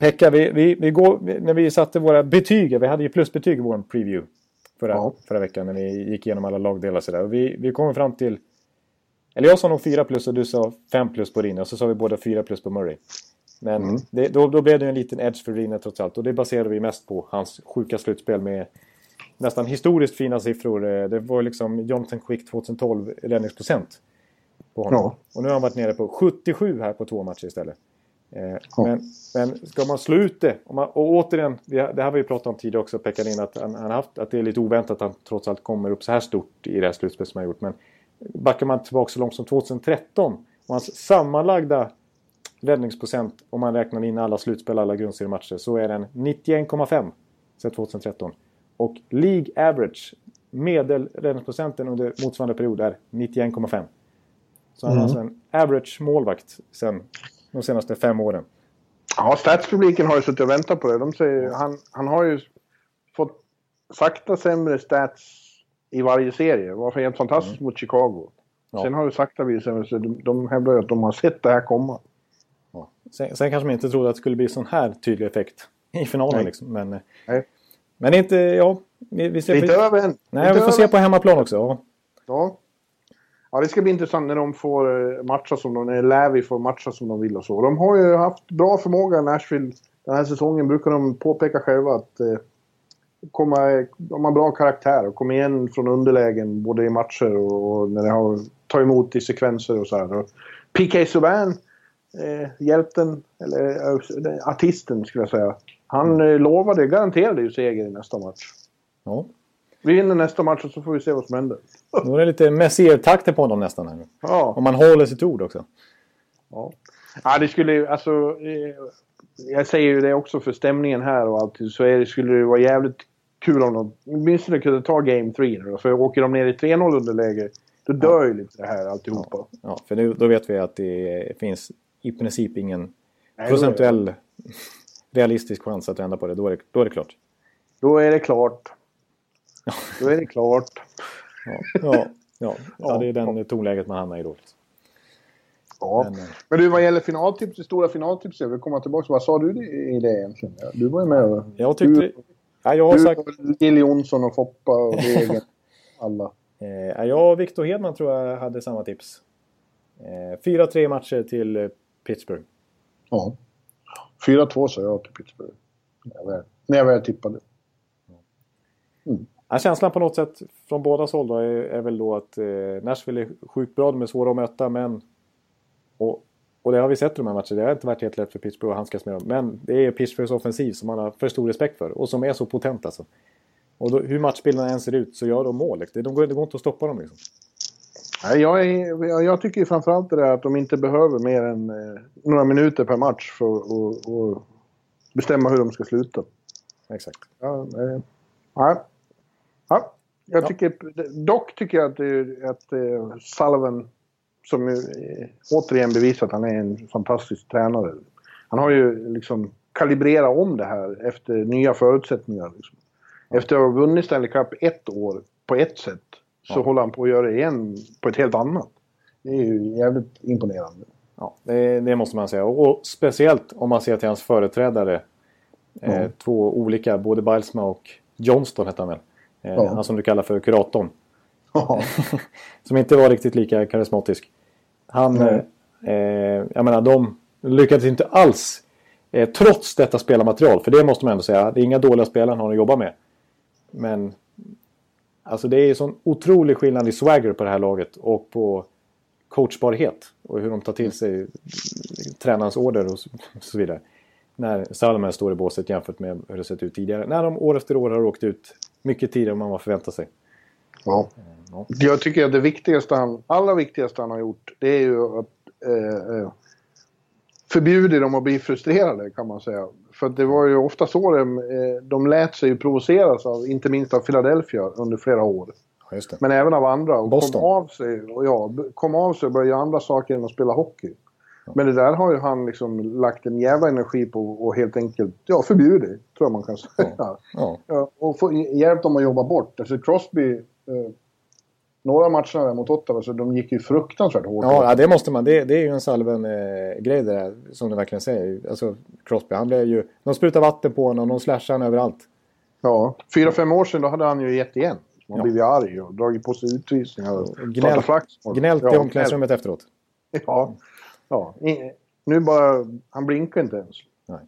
Pekka, vi, vi, vi går, när vi satte våra betyg, vi hade ju plusbetyg i vår preview förra, Ja. förra veckan när vi gick igenom alla lagdelar och sådär. Och Vi, vi kom fram till, eller jag sa nog 4 plus och du sa 5 plus på Rinne och så sa vi båda 4 plus på Murray. Men Mm. det, då, då blev det en liten edge för Rinne trots allt och det baserade vi mest på hans sjuka slutspel med nästan historiskt fina siffror. Eh, Det var liksom Jonathan Quick 2012 räddningsprocent på honom. Ja. Och nu har han varit nere på 77 här på två matcher istället. Eh, men, men ska man slå ut det, man, och återigen, det här har vi pratat om tidigare också, Pekkarin, att, han, han haft, att det är lite oväntat att han trots allt kommer upp så här stort i det här slutspelet som han gjort. Men backar man tillbaka så långt som 2013 och hans sammanlagda räddningsprocent om man räknar in alla slutspel, alla grundseriematcher, så är den 91,5 sedan 2013. Och League average, medelräddningsprocenten under motsvarande period är 91,5. Så han Mm. är alltså en average målvakt sen de senaste fem åren. Ja, statspubliken har ju suttit och väntat på det. De säger, han, han har ju fått sakta sämre stats i varje serie. Det var helt fantastiskt mot Chicago. Mm. Ja. Sen har det sakta blivit sämre, så de, de hävdar ju att de har sett det här komma. Ja. Sen, sen kanske man inte trodde att det skulle bli sån här tydlig effekt i finalen. Liksom. Men, eh, Nej. men inte, ja. Vi, vi ser Det är inte över än. nej, vi får över se på hemmaplan också. Ja. Ja. Ja, det ska bli intressant när de får eh, matcha som de... När Lävi får matcha som de vill och så. De har ju haft bra förmåga, Nashville. Den här säsongen brukar de påpeka själva att eh, komma, de har bra karaktär och kommer igen från underlägen både i matcher och, och när de har tagit emot i sekvenser och så här. Och PK Subban, eh, hjälten, eller eh, artisten skulle jag säga. Han eh, lovade, garanterade ju seger i nästa match. Ja. Vi vinner nästa match och så får vi se vad som händer. Då är det lite Messier-takter på honom nästan. Här. Ja. Om man håller sitt ord också. Ja. ja, det skulle ju alltså... Eh, jag säger ju det också för stämningen här och allt. Så det, skulle det vara jävligt kul om de åtminstone kunde ta Game 3 nu då. För åker de ner i 3-0 underläge, då dör ju lite det här alltihopa. Ja, för nu, då vet vi att det finns i princip ingen Nej, procentuell realistisk chans att vända på det. Då är det, då är det klart. Då är det klart. Då är det klart. Ja, ja, ja. ja det är den tonläget man hamnar i då. Ja. Men, men du, vad gäller finaltips, stora finaltipset, jag vill komma tillbaka. Vad sa du i det egentligen? Du var ju med. Jag tyckte... Du, ja, jag har du sagt... Jill Johnson och Foppa och Degen. alla. Eh, jag och Victor Hedman tror jag hade samma tips. Eh, 4-3 matcher till eh, Pittsburgh. Ja. 4-2 sa jag till Pittsburgh. När jag väl, när jag väl tippade. Mm. Ja, känslan på något sätt från båda håll då är, är väl då att eh, Nashville är sjukt bra. De är svåra att möta men... Och, och det har vi sett i de här matcherna. Det har inte varit helt lätt för Pittsburgh att handskas med dem. Men det är Pittsburghs offensiv som man har för stor respekt för. Och som är så potent alltså. Och då, hur matchbilden än ser ut så gör de mål. Det, de går, det går inte att stoppa dem liksom. Nej, jag, är, jag tycker framförallt det där att de inte behöver mer än eh, några minuter per match för att bestämma hur de ska sluta. Exakt. Ja, ja. Ja. Jag tycker, dock tycker jag att, att eh, Sullivan, som ju, eh, återigen bevisat att han är en fantastisk tränare. Han har ju liksom kalibrerat om det här efter nya förutsättningar. Liksom. Efter att ha vunnit Stanley Cup ett år på ett sätt så ja. håller han på att göra det igen på ett helt annat. Det är ju jävligt imponerande. Ja, det, det måste man säga. Och, speciellt om man ser till hans företrädare. Eh, ja. två olika, både Bilesma och Johnston hette han väl. Eh, ja. Han som du kallar för kuratorn. Ja. som inte var riktigt lika karismatisk. Han, eh, eh, jag menar de lyckades inte alls. Eh, trots detta spelarmaterial, för det måste man ändå säga. Det är inga dåliga spelare han har att jobba med. Men alltså det är sån otrolig skillnad i swagger på det här laget och på coachbarhet och hur de tar till sig tränarens order och så vidare. När Salomon står i båset jämfört med hur det sett ut tidigare. När de år efter år har åkt ut mycket tidigare än man var förväntat sig. Ja. ja. Jag tycker att det viktigaste han, allra viktigaste han har gjort det är ju att eh, eh förbjuda dem att bli frustrerade kan man säga. För det var ju ofta så de, eh, de lät sig provoceras av, inte minst av Philadelphia under flera år. Men även av andra. Och Boston. kom av sig och ja, kom av sig och började göra andra saker än att spela hockey. Men det där har ju han liksom lagt en jävla energi på och helt enkelt ja, förbjudit, tror jag man kan säga. Ja. ja. och få, hjälpt dem att jobba bort. Alltså Crosby eh, några matcher där mot Ottawa så de gick ju fruktansvärt hårt. Ja, det måste man. Det, det är ju en Salven-grej eh, det där, som du verkligen säger. Alltså Crosby, han blev ju... De sprutade vatten på honom, de slashade honom överallt. Ja, fyra, fem år sedan då hade han ju gett igen. Han ja. blivit arg och dragit på sig utvisningar och gnällt, gnällt i omklädningsrummet efteråt. Ja, ja. Nu bara... Han blinkar inte ens. Nej.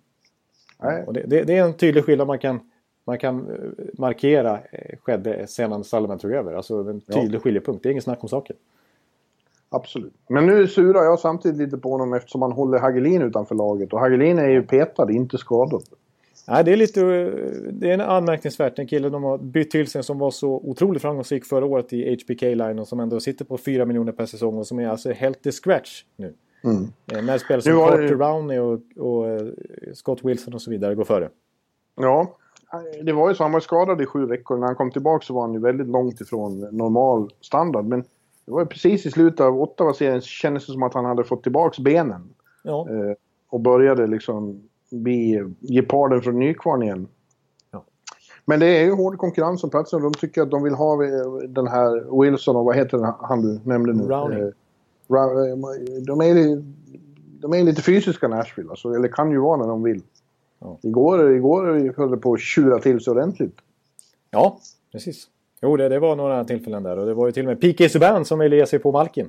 Nej. Och det, det, det är en tydlig skillnad man kan man kan eh, markera eh, skedde sedan Salomon tog över. Alltså en tydlig ja. skiljepunkt. Det är ingen snack om saken. Absolut. Men nu surar jag samtidigt lite på honom eftersom han håller Hagelin utanför laget. Och Hagelin är ju petad, inte skadad. Nej, det är lite eh, det är en anmärkningsvärt. En kille de har bytt till sig som var så otroligt framgångsrik förra året i HBK-line och som ändå sitter på 4 miljoner per säsong och som är alltså helt i scratch nu. Mm. När spel som Carter det... Rowney och, och Scott Wilson och så vidare går före. Ja, det var ju så, han var skadad i sju veckor. När han kom tillbaka så var han ju väldigt långt ifrån normal standard. Men det var ju precis i slutet av Ottawa-serien kändes det som att han hade fått tillbaka benen. Ja. Eh, och började liksom bli geparden från Nykvarn igen. Ja. Men det är ju hård konkurrens om platsen. De tycker att de vill ha eh, den här Wilson och vad heter han du nämnde nu? Rowney. Eh, de, är, de är lite fysiska Nashville, alltså, eller kan ju vara när de vill. Ja. Igår, igår höll det på att tjura till sig ordentligt. Ja, precis. Jo, det, det var några tillfällen där. Och det var ju till och med P.K. Subban som ville ge sig på Malkin.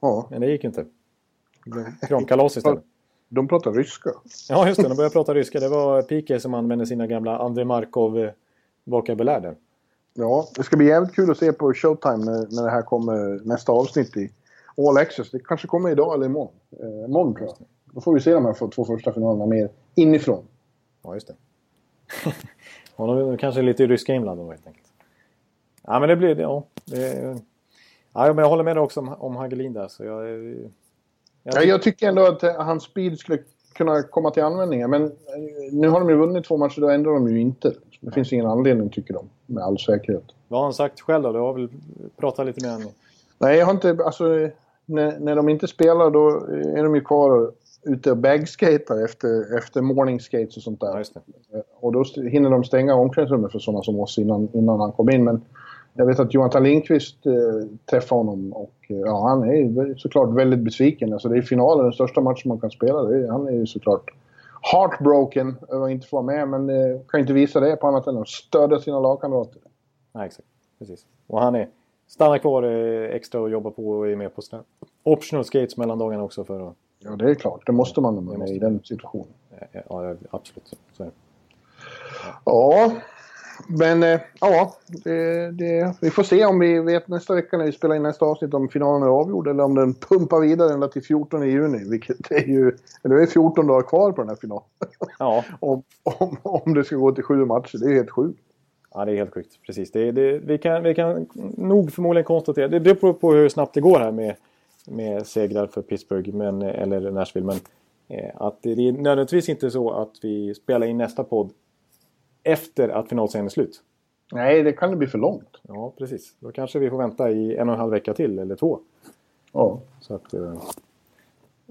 Ja. Men det gick inte. Kramkalas istället. De pratar ryska. Ja, just det. De började prata ryska. Det var P.K. som använde sina gamla Andrei Markov-vokabulär där. Ja, det ska bli jävligt kul att se på Showtime när, när det här kommer nästa avsnitt i All Access. Det kanske kommer idag eller imorgon. Eh, imorgon tror jag. Då får vi se de här två första finalerna mer inifrån. Ja, just det. och kanske lite ryska inblandade helt enkelt. Ja, men det blir det. Ja, det, ja, men jag håller med dig också om, om Hagelin där. Så jag, jag, ja, jag tycker ändå att hans speed skulle kunna komma till användning. Men eh, nu har de ju vunnit två matcher, då ändrar de ju inte. Det finns ingen anledning, tycker de, med all säkerhet. Vad har han sagt själv då? Du har väl pratat lite med honom? Nej, jag har inte... Alltså, när, när de inte spelar då är de ju kvar ute och bagskatar efter, efter morning skates och sånt där. Ja, och då hinner de stänga omklädningsrummet för sådana som oss innan, innan han kom in. Men Jag vet att Jonathan Lindqvist eh, träffade honom och eh, ja, han är såklart väldigt besviken. Alltså, det är finalen, den största matchen man kan spela. Är, han är ju såklart heartbroken över att inte få vara med, men eh, kan inte visa det på annat än att stödja sina lagkamrater. Nej, exakt. Precis. Och han är, stannar kvar extra och jobbar på och är med på sina optional skates mellan dagarna också för att... Ja, det är klart. Det måste man när man är i den situationen. Ja, absolut. Så det. Ja, men eh, ja, det, det, vi får se om vi vet nästa vecka när vi spelar in nästa avsnitt om finalen är avgjord eller om den pumpar vidare ända till 14 juni. Vilket är ju, eller det är 14 dagar kvar på den här finalen. Ja. om, om, om det ska gå till sju matcher, det är helt sjukt. Ja, det är helt sjukt. Precis. Det, det, vi, kan, vi kan nog förmodligen konstatera, det beror på hur snabbt det går här med, med segrar för Pittsburgh men, eller Nashville. Men eh, att det är nödvändigtvis inte så att vi spelar in nästa podd efter att finalserien är slut. Nej, det kan det bli för långt. Ja, precis. Då kanske vi får vänta i en och en halv vecka till, eller två. Ja. Så att... eh,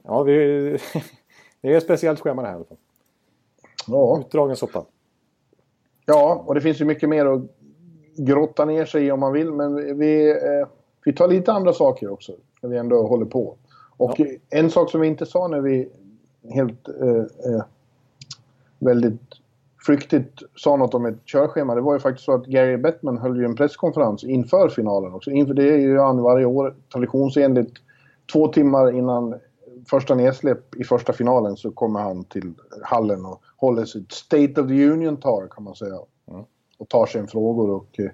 Ja, vi, det är ett speciellt schema det här i alla fall. Ja. Utdragen soppa. Ja, och det finns ju mycket mer att grotta ner sig i om man vill, men vi, eh, vi tar lite andra saker också, när vi ändå håller på. Och Ja. en sak som vi inte sa när vi helt eh, eh, väldigt flyktigt sa något om ett körschema. Det var ju faktiskt så att Gary Bettman höll ju en presskonferens inför finalen också. Inför det är ju han varje år traditionsenligt. Två timmar innan första nedsläpp i första finalen så kommer han till hallen och håller sitt State of the Union-tal kan man säga. Mm. Och tar sig en frågor och eh,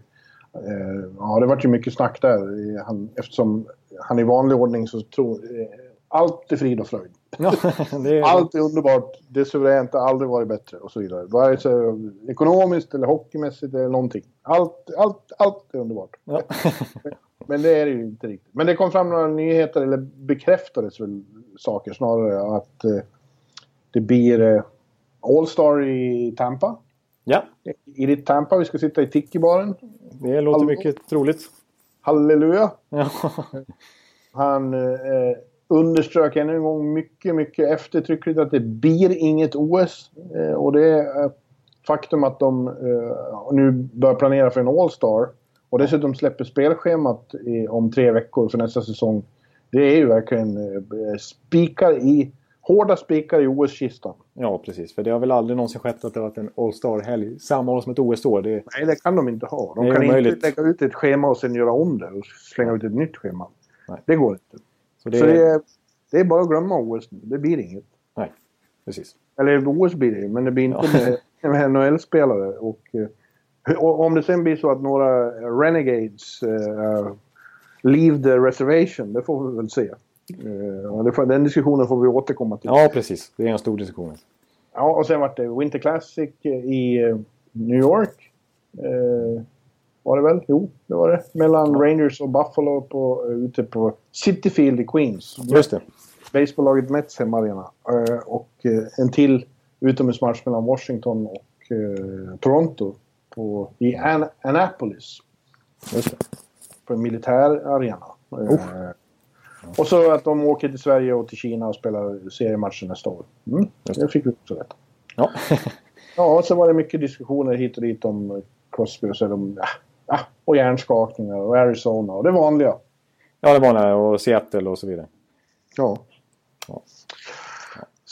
ja, det vart ju mycket snack där. Han, eftersom han i vanlig ordning så tror eh, allt är frid och fröjd. Ja, är, Allt är underbart, det är suveränt, har aldrig varit bättre och så vidare. Vare sig ekonomiskt eller hockeymässigt eller någonting. Allt, allt, allt är underbart. Ja. Men det är det ju inte riktigt. Men det kom fram några nyheter, eller bekräftades väl saker snarare, att eh, det blir eh, All-Star i Tampa. ja, I ditt Tampa, vi ska sitta i Tiki-baren. det låter Hallå? mycket troligt. Halleluja! Ja. Han eh, underströk ännu en gång mycket, mycket eftertryckligt att det blir inget OS. Eh, och det är faktum att de eh, nu börjar planera för en All-Star och dessutom släpper spelschemat i, om tre veckor för nästa säsong. Det är ju verkligen eh, spikar i, hårda spikar i OS-kistan. ja, precis. För det har väl aldrig någonsin skett att det varit en All-Star-helg samma år som ett OS-år. Det, Nej, det kan de inte ha. De kan omöjligt. inte lägga ut ett schema och sen göra om det och slänga ut ett nytt schema. Nej. Det går inte. så det, Så det är, det är bara att glömma OS nu. Det blir inget. Nej, precis. Eller OS blir det men det blir inte med, med NHL-spelare. Och, eh, och om det sen blir så att några Renegades uh, leave the reservation, det får vi väl se. Får, den diskussionen får vi återkomma till. Ja, precis. Det är en stor diskussion. Ja, och sen vart det Winter Classic i eh, New York. Eh, var det väl? Jo, det var det. Mellan Rangers och Buffalo på, ute på City Field i Queens. Just det. Baseballaget Mets hemmaarena. Eh, och en till utomhusmatch mellan Washington och Toronto på, i An- Annapolis. På en militär arena. Eh, och så att de åker till Sverige och till Kina och spelar seriematcher nästa år. Mm, det fick vi också rätt. Ja. Ja, och så var det mycket diskussioner hit och dit om Crosby och så de, ja, och hjärnskakningar och Arizona och det vanliga. ja, det det. Och Seattle och så vidare. Ja. Ja.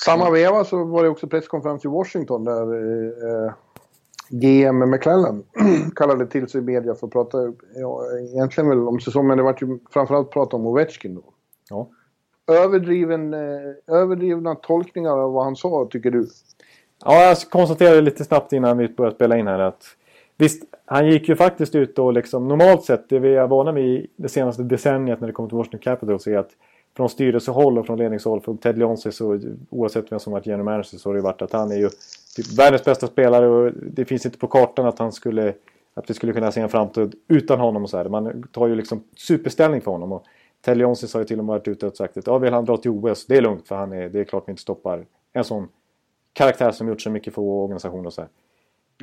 Samma veva så var det också presskonferens i Washington där eh, GM McClellan kallade till sig media för att prata, ja, egentligen väl om säsongen, men det var ju framförallt prata om Ovechkin då. Ja. Överdriven, eh, överdrivna tolkningar av vad han sa, tycker du? Ja, jag konstaterade lite snabbt innan vi började spela in här att visst, han gick ju faktiskt ut och liksom normalt sett, det vi är vana vid det senaste decenniet när det kommer till Washington Capitals är att från styrelsehåll och från ledningshåll, från Ted Leonsis så oavsett vem som varit general manager så har det varit att han är ju typ världens bästa spelare och det finns inte på kartan att han skulle att vi skulle kunna se en framtid utan honom och så här. Man tar ju liksom superställning för honom. Och Ted Leonsis har ju till och med varit ute och sagt att ja, vill han dra till OS, det är lugnt för han är, det är klart vi inte stoppar en sån karaktär som gjort så mycket för vår organisation och så här.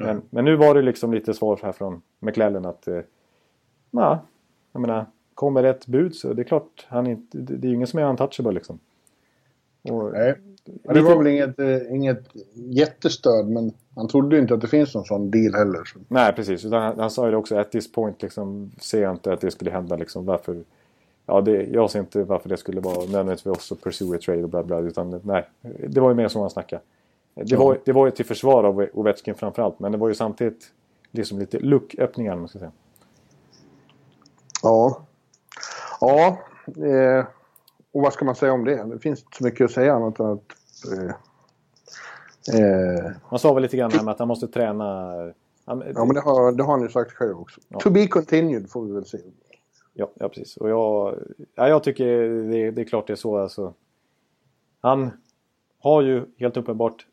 Men, men nu var det liksom lite svar här från McLellan att eh, ja, jag menar, kommer ett bud så det är klart, han inte, det är ju ingen som är untouchable liksom. Och, Nej. Ja, det var väl inget, eh, inget jättestöd, men han trodde inte att det finns någon sån deal heller. Så. Nej, precis. Utan han, han sa ju också, at this point liksom, ser jag inte att det skulle hända. Liksom, varför, ja, det, jag ser inte varför det skulle vara nödvändigt för oss att pursue a trade och bla bla. Utan nej, det var ju mer som han snackade. Det, var, det var ju till försvar av Ovechkin framförallt. Men det var ju samtidigt liksom lite lucköppningar, om man ska säga. Ja. Ja. Eh, och vad ska man säga om det? Det finns inte så mycket att säga annat än att... Eh, eh, Man sa väl lite grann här med att han måste träna... Ja, men det har, det har han ju sagt själv också. Ja. To be continued får vi väl se. Ja, ja precis. Och jag, ja, jag tycker det, det är klart det är så. Alltså. Han har ju helt uppenbart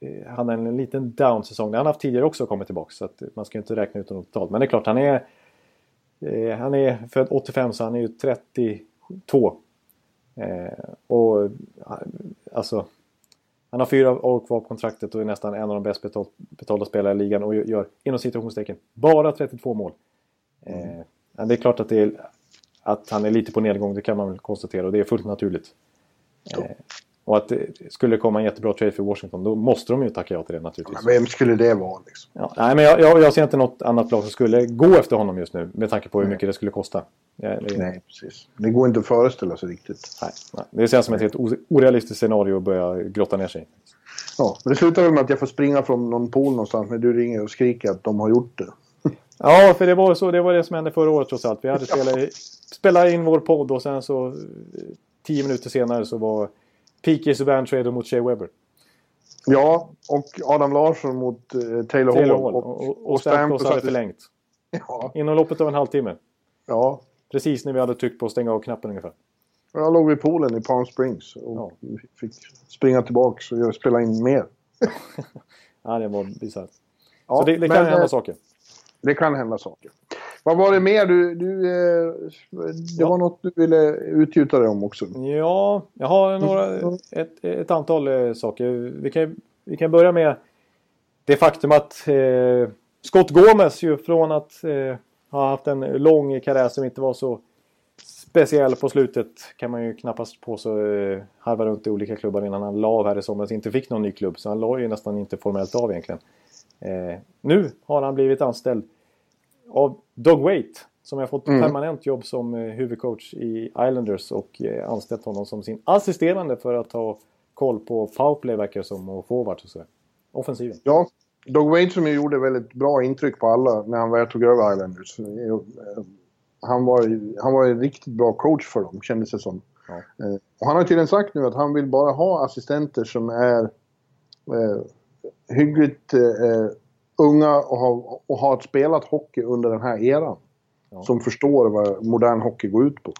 eh, han är en liten down-säsong. Det har han haft tidigare också kommit tillbaka. Så att man ska inte räkna ut honom totalt. Men det är klart, han är, eh, han är född 85 så han är ju 32. Eh, och eh, alltså, han har fyra år kvar på kontraktet och är nästan en av de bäst betal, betalda spelarna i ligan och gör inom citationstecken bara 32 mål. Eh, men det är klart att, är, att han är lite på nedgång, det kan man väl konstatera och det är fullt naturligt. Eh, och att det skulle komma en jättebra trade för Washington, då måste de ju tacka ja till det naturligtvis. Men vem skulle det vara liksom? Ja, nej, men jag, jag, jag ser inte något annat lag som skulle gå efter honom just nu med tanke på hur mycket det skulle kosta. Det, Nej, precis. Det går inte att föreställa sig riktigt. nej, nej. det känns som ett helt orealistiskt scenario att börja grotta ner sig i. Ja, men det slutar väl med att jag får springa från någon pool någonstans när du ringer och skriker att de har gjort det. Ja, för det var, så, det var det som hände förra året trots allt. Vi hade spelat, spelat in vår podd och sen så eh, tio minuter senare så var Peaky Subban trader mot Shea Weber. Ja, och Adam Larsson mot eh, Taylor, Taylor Hall. Hall. Och, och, och Stamkos hade förlängt. Ja, Inom loppet av en halvtimme. ja. Precis när vi hade tryckt på stänga av knappen ungefär. Jag låg vid poolen i Palm Springs och fick springa tillbaks och spela in mer. Ja, det var bisarrt. Ja, så det, det men, kan hända eh, saker. Det kan hända saker. Vad var det mer du... du eh, det Ja. var något du ville utgjuta dig om också. Ja, jag har några, ett, ett antal eh, saker. Vi kan, vi kan börja med det faktum att eh, Scott Gomez ju från att eh, ha haft en lång karriär som inte var så speciell på slutet kan man ju knappast på så eh, harva runt i olika klubbar innan han la av här i somras. Inte fick någon ny klubb så han la ju nästan inte formellt av egentligen. Eh, nu har han blivit anställd av Doug Waite som har fått Mm. permanent jobb som eh, huvudcoach i Islanders och eh, anställt honom som sin assisterande för att ha koll på powerplay verkar som och forwards och sådär. Offensiven. Ja, Doug Wade som ju gjorde väldigt bra intryck på alla när han väl tog över Islanders. Eh, Han var, han var en riktigt bra coach för dem, kändes det som. Ja. Och han har tydligen sagt nu att han vill bara ha assistenter som är eh, hyggligt eh, unga och har, och har spelat hockey under den här eran. Ja. Som förstår vad modern hockey går ut på.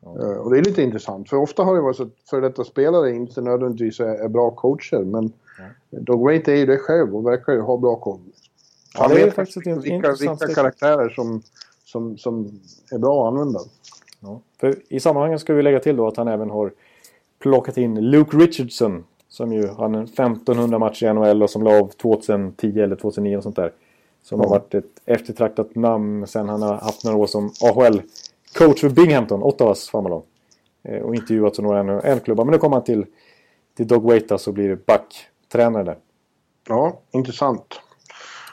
Ja. Eh, Och det är lite intressant, för ofta har det varit så att för detta spelare inte nödvändigtvis är, bra coacher, men Doug Waite är ju det själv och verkar ju ha bra koll. Ja, Han det är vet faktiskt vilka, vilka stycke. karaktärer som, som, som är bra att använda. Ja. För I sammanhanget ska vi lägga till då att han även har plockat in Luke Richardson. Som ju har en 1500 matcher i NHL och som la av 2010 eller 2009 och sånt där. Som Ja. har varit ett eftertraktat namn sen han har haft några år som AHL-coach för Binghamton, Ottawas Farmalong. Eh, och intervjuat som några NHL-klubbar. Men nu kommer han till, till Doug Waita så blir backtränare där. Ja, intressant.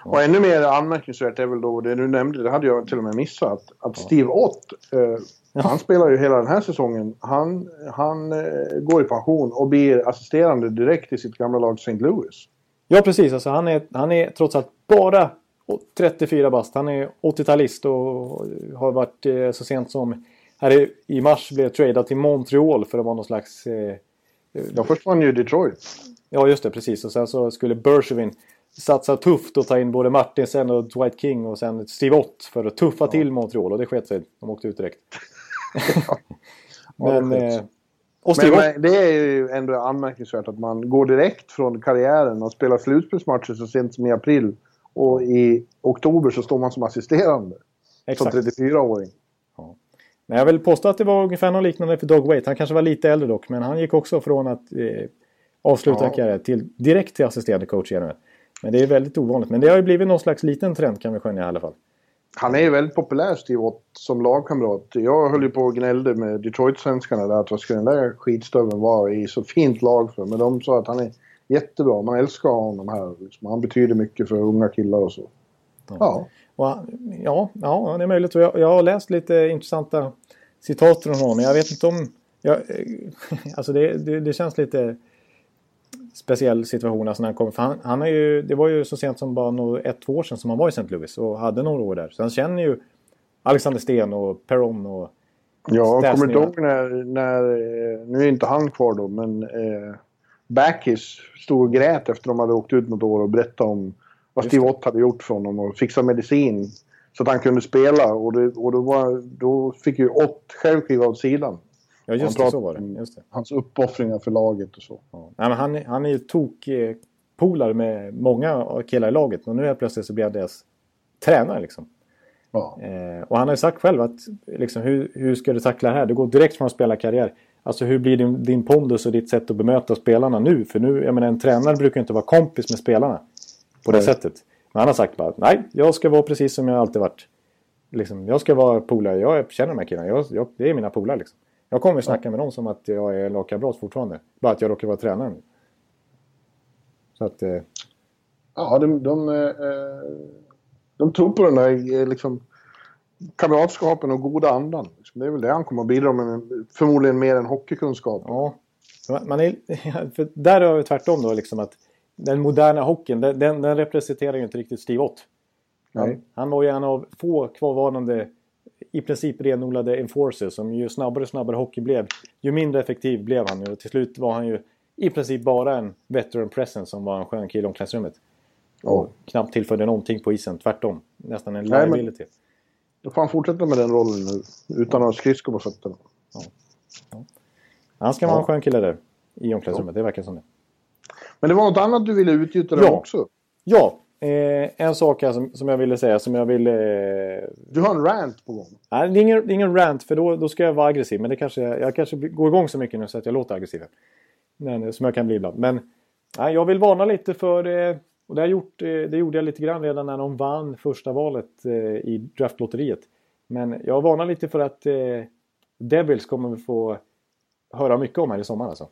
Och ännu mer anmärkningsvärt är väl då det du nämnde, det hade jag till och med missat, att, att Steve Ott, eh, han spelar ju hela den här säsongen, han, han eh, går i pension och blir assisterande direkt i sitt gamla lag St. Louis. Ja precis, alltså han är, han är trots allt bara 34 bast. Han är 80-talist och har varit eh, så sent som här i, mars blev tradad till Montreal för att vara någon slags... Eh, Ja, först var han ju Detroit. ja just det, precis. Och sen så skulle Bergevin satsa tufft och ta in både Martinsen och Dwight King och sen Steve Ott för att tuffa till Montreal och det sket sig. De åkte ut direkt. Ja, Men... Eh, och Men, men det är ju ändå anmärkningsvärt att man går direkt från karriären och spelar slutspelsmatcher så sent som i april. Och i oktober så står man som assisterande. Som exakt. 34-åring. Men jag vill påstå att det var ungefär något liknande för Doug Waite. Han kanske var lite äldre dock, men han gick också från att eh, avsluta Ja. en karriär till, direkt till assisterande coach i NHL. Men det är väldigt ovanligt. Men det har ju blivit någon slags liten trend kan vi skönja i alla fall. Han är ju väldigt populär, Steve Ott, som lagkamrat. Jag höll ju på och gnällde med Detroit-svenskarna där att vad ska den där skitstöveln vara i så fint lag för? Men de sa att han är jättebra. Man älskar honom här. Liksom. Han betyder mycket för unga killar och så. Ja. Ja, ja, ja det är möjligt. Jag, jag har läst lite intressanta citat från honom. Jag vet inte om... Jag, alltså det, det, det, känns lite speciell situation alltså när han. För han, han är ju, det var ju så sent som bara ett, två år sedan som han var i St. Louis och hade några år där. Så han känner ju Alexander Sten och Perron och Ja, jag kommer du ihåg när, när, nu är inte han kvar då, men eh, Backis stod och grät efter de hade åkt ut något år och berättade om vad Steve Ott hade gjort för honom och fixat medicin så att han kunde spela. Och, det, och då, var, då fick ju Ott själv kliva åt sidan. Ja, just det, så var det. Just det. Hans uppoffringar för laget och så. Ja. Nej, men han, han är ju tok eh, polare med många killar i laget och nu helt plötsligt så blev deras tränare liksom. Ja. Eh, och han har ju sagt själv att liksom, hur, hur ska du tackla det här? Du går direkt från spelarkarriär. Alltså hur blir din, din pondus och ditt sätt att bemöta spelarna nu? För nu, jag menar en tränare brukar inte vara kompis med spelarna på det nej. sättet. Men han har sagt bara nej, jag ska vara precis som jag alltid varit. Liksom, jag ska vara polare, jag känner de här killarna, jag, jag, det är mina polare liksom. Jag kommer snacka med dem som att jag är lagkamrat fortfarande. Bara att jag råkar vara tränare nu. Så att... Eh... Ja, de, de, eh, de tror på den där eh, liksom, kamratskapen och goda andan. Det är väl det han kommer att bidra med, förmodligen mer än hockeykunskap. Ja, man är, för där är det tvärtom då liksom att den moderna hockeyn, den, den, den representerar ju inte riktigt Steve Ott. Han, han var ju en av få kvarvarande i princip renodlade enforcer som ju snabbare och snabbare hockey blev, ju mindre effektiv blev han. Och till slut var han ju i princip bara en veteran presence som var en skön kille i omklädningsrummet. Och oh. knappt tillförde någonting på isen, tvärtom. Nästan en liability. Men, då får han fortsätta med den rollen nu, utan att ha skridskor på fötterna. Ja. Ja. Han ska ja. vara en skön kille där i omklädningsrummet, det verkar som det. Men det var något annat du ville utgjuta där ja. också? Ja, Eh, en sak här som, som jag ville säga som jag ville... Eh... Du har en rant på gång? Nej, det är ingen, det är ingen rant för då, då ska jag vara aggressiv. Men det kanske, jag kanske går igång så mycket nu så att jag låter aggressiv. Men, som jag kan bli ibland. Men nej, jag vill varna lite för... Eh, och det, har gjort, eh, det gjorde jag lite grann redan när de vann första valet eh, i draftlotteriet. Men jag varnar lite för att eh, Devils kommer vi få höra mycket om här i sommar alltså.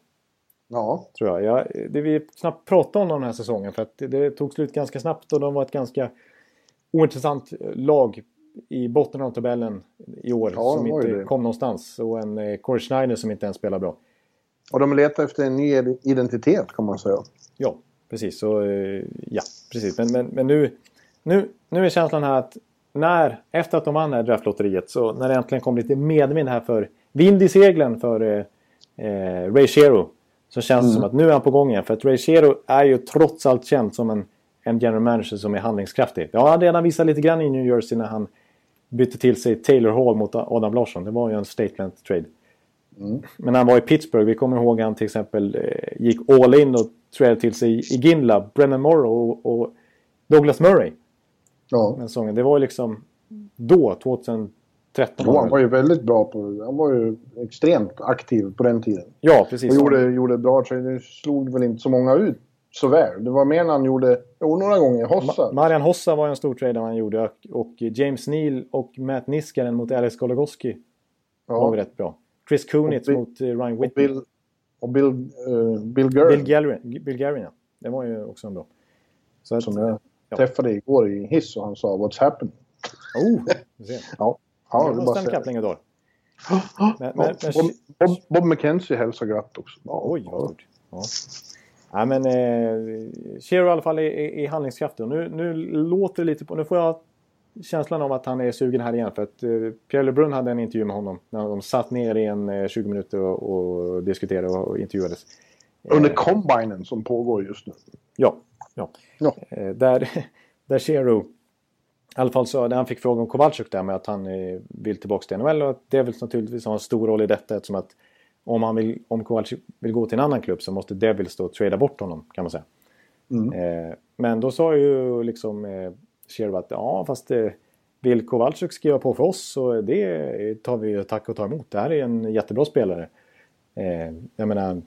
Ja. Tror jag. jag det vi snabbt pratade om den här säsongen för att det, det tog slut ganska snabbt och de var ett ganska ointressant lag i botten av tabellen i år ja, som inte det. kom någonstans. Och en eh, Corey Schneider som inte ens spelar bra. Och de letar efter en ny identitet kan man säga. Ja, precis. Så, eh, ja, precis. Men, men, men nu, nu, nu är känslan här att när, efter att de vann det här draftlotteriet, så när det äntligen kom lite medvind här för vind i seglen för eh, eh Ray Shero så känns det mm. som att nu är han på gång igen. För att Ray Shero är ju trots allt känd som en, en general manager som är handlingskraftig. Ja, han redan visat lite grann i New Jersey när han bytte till sig Taylor Hall mot Adam Larsson. Det var ju en statement trade. Mm. Men när han var i Pittsburgh, vi kommer ihåg att han till exempel eh, gick all in och tradade till sig i Ginla, Brennan Morrow och, och Douglas Murray. Ja. Den sången. Det var ju liksom då, 2000 13 år. Han var ju väldigt bra på... Han var ju extremt aktiv på den tiden. Ja, precis. Och gjorde, gjorde bra Det slog väl inte så många ut så väl. Det var mer när han gjorde... Jo, några gånger. Hossa. Ma Marian Hossa var en stor trade han gjorde. Och James Neal och Matt Niskanen mot Alex Goligoski ja. var rätt bra. Chris Kunitz mot uh, Ryan Whitman. Och Bill, och Bill, uh, Bill Guerin. Bill Guerin, Bill Guerin ja. Det var ju också en bra. Så Som jag ja. träffade igår i hiss och han sa “What's happened?” Oh, ja. Ja, det måste en Kapling idag. Men, men, Bob, Bob, Bob McKenzie hälsar glatt också. Ja, Oj, stort. Ja. Ja, men eh, Shero i alla fall är, är, handlingskraftig. nu, nu låter det lite på... Nu får jag känslan av att han är sugen här igen. För att eh, Pierre LeBrun hade en intervju med honom. När de satt ner i en eh, 20 minuter och, och diskuterade och, och intervjuades. Under eh, combinen som pågår just nu. Ja. ja. ja. Eh, där, där i alla fall så när han fick frågan om Kowalczyk där med att han eh, vill tillbaka till NHL och att Devils naturligtvis har en stor roll i detta eftersom att om, han vill, om Kowalczyk vill gå till en annan klubb så måste Devils då trada bort honom kan man säga. Mm. Eh, men då sa ju liksom eh, att ja fast eh, vill Kowalczyk skriva på för oss så det tar vi tack och tar emot. Det här är en jättebra spelare. Eh, jag menar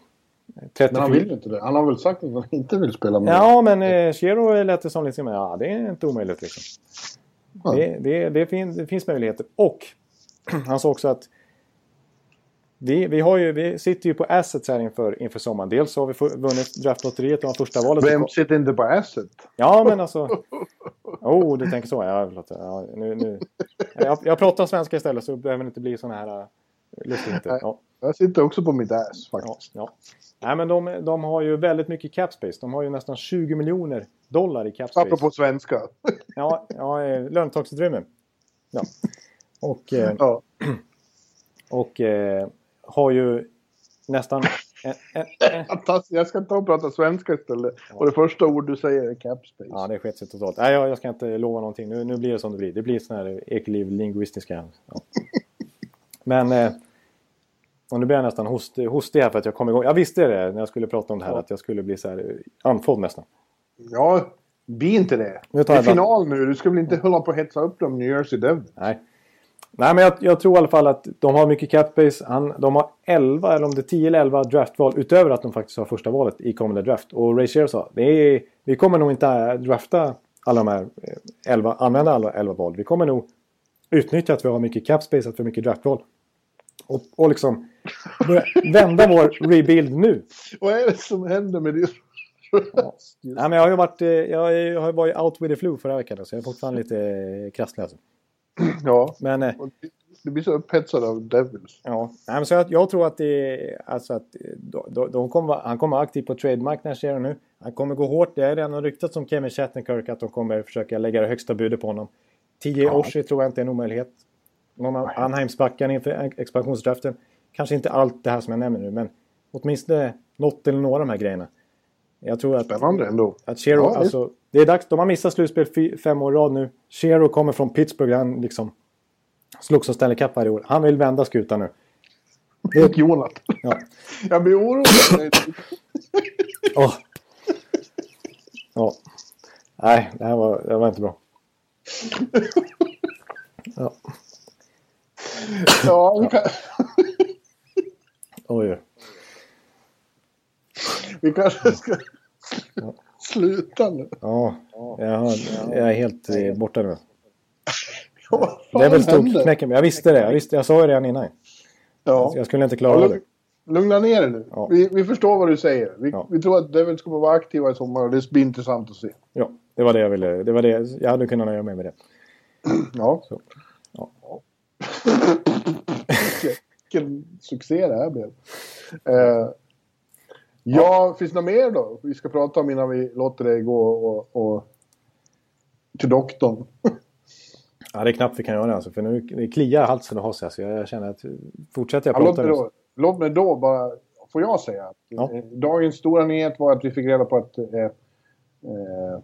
34... Men han vill inte det. Han har väl sagt att han inte vill spela med Ja, men eh, lät det som liksom, ja det är inte omöjligt liksom. Ja. Det, det, det, fin, det, finns möjligheter. Och han sa också att vi, vi, har ju, vi sitter ju på assets här inför, inför sommaren. Dels har vi vunnit draftlotteriet och har första valet. Vem sitter inte på asset? Ja, men alltså... Oh, du tänker så. Ja, förlåt. Ja, nu, nu. Jag, jag pratar svenska istället så behöver det inte bli sådana här... Äh, lustigheter. Ja. Jag sitter också på mitt ass faktiskt. Ja, ja. Nej, men de, de har ju väldigt mycket cap space. De har ju nästan 20 miljoner dollar i cap space. Apropå svenska. ja, ja eh, löntagsutrymme. Ja. Och, eh, ja. och eh, har ju nästan... En... Jag ska ta och prata svenska istället. Ja. Och det första ord du säger är capspace. Ja, det skett sig totalt. Nej, jag, jag, ska inte lova någonting. Nu, nu blir det som det blir. Det blir sådana här ekoliv lingvistiska... Ja. Men... Eh, och nu blir jag nästan host, hostig här för att jag kom igång. Jag visste det när jag skulle prata om det här ja. att jag skulle bli så här andfådd nästan. Ja, bli inte det. Det är final nu. Du ska väl inte hålla på och hetsa upp dem New Jersey Devils? Nej. Nej, men jag, jag, tror i alla fall att de har mycket capbase. Han, de har 11, eller om det är 10 eller 11 draftval utöver att de faktiskt har första valet i kommande draft. Och Ray Shear sa är, vi kommer nog inte drafta alla de här 11, eh, använda alla 11 val. Vi kommer nog utnyttja att vi har mycket capspace, att vi har mycket draftval. Och, och liksom vända vår rebuild nu. Vad är det som händer med det? Ja. Nej, men jag har ju varit, eh, jag har varit out with the flu förra veckan så jag är fortfarande lite eh, krasslig alltså. Ja, men, eh, du blir så upphetsad av Devils. Ja, Nej, men så jag, jag tror att det alltså att de, de kommer, han kommer vara aktiv på trademark nu. Han kommer gå hårt. Det är redan ryktat som Kevin Shattenkirk att de kommer försöka lägga det högsta budet på honom. 10 ja. år tror jag inte är en omöjlighet. Någon av Anheimsbacken inför expansionsdraften. Kanske inte allt det här som jag nämner nu, men åtminstone något eller några av de här grejerna. Jag tror att... Spännande ändå. Att Shero, ja, alltså, det är dags. De har missat slutspel fem år i rad nu. Shero kommer från Pittsburgh. Han liksom slogs som Stanley Cup varje år. Han vill vända skutan nu. Det är Jonat. Ja. Jag blir orolig. oh. Ja. Nej, det här var, det var inte bra. Ja. Ja, vi kan... Oj. Vi kanske ska sluta nu. Ja, jag, har, jag är helt eh, borta nu. det är väl storknäcken. Jag visste det. Jag, visste, jag sa det redan innan. Ja. Jag skulle inte klara ja, det. Lugna ner dig nu. Ja. Vi, vi förstår vad du säger. Vi, ja. vi tror att Devil ska vara aktiva i sommar och det blir intressant att se. Ja, det var det jag ville. Det var det. Jag hade kunnat nöja mig med det. Ja. Så. ja. Vilken succé det här blev. Eh, ja, finns det något mer då vi ska prata om innan vi låter dig gå och, och till doktorn? ja, det är knappt vi kan göra det alltså, för nu det kliar halsen och har sig. Så jag känner att fortsätter jag prata... Ja, låt, mig då, låt mig då bara, får jag säga, ja. Eh, dagens stora nyhet var att vi fick reda på att eh, eh,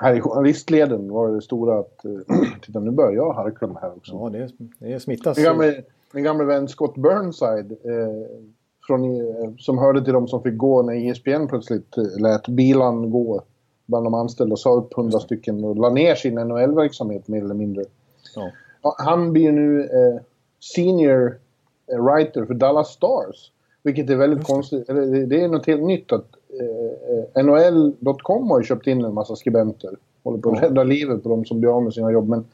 här i journalistleden var det stora att... Eh, titta, nu börjar jag harkla mig här också. Ja, det, det smittas. Min gamle, min gamle vän Scott Burnside, eh, från, eh, som hörde till de som fick gå när ESPN plötsligt eh, lät bilan gå bland de anställda och sa upp hundra stycken och la ner sin NHL-verksamhet mer eller mindre. Ja. Han blir nu eh, senior writer för Dallas Stars. Vilket är väldigt konstigt. Det är något helt nytt att NHL.com har ju köpt in en massa skribenter. Håller på att rädda livet på de som blir av med sina jobb. Men,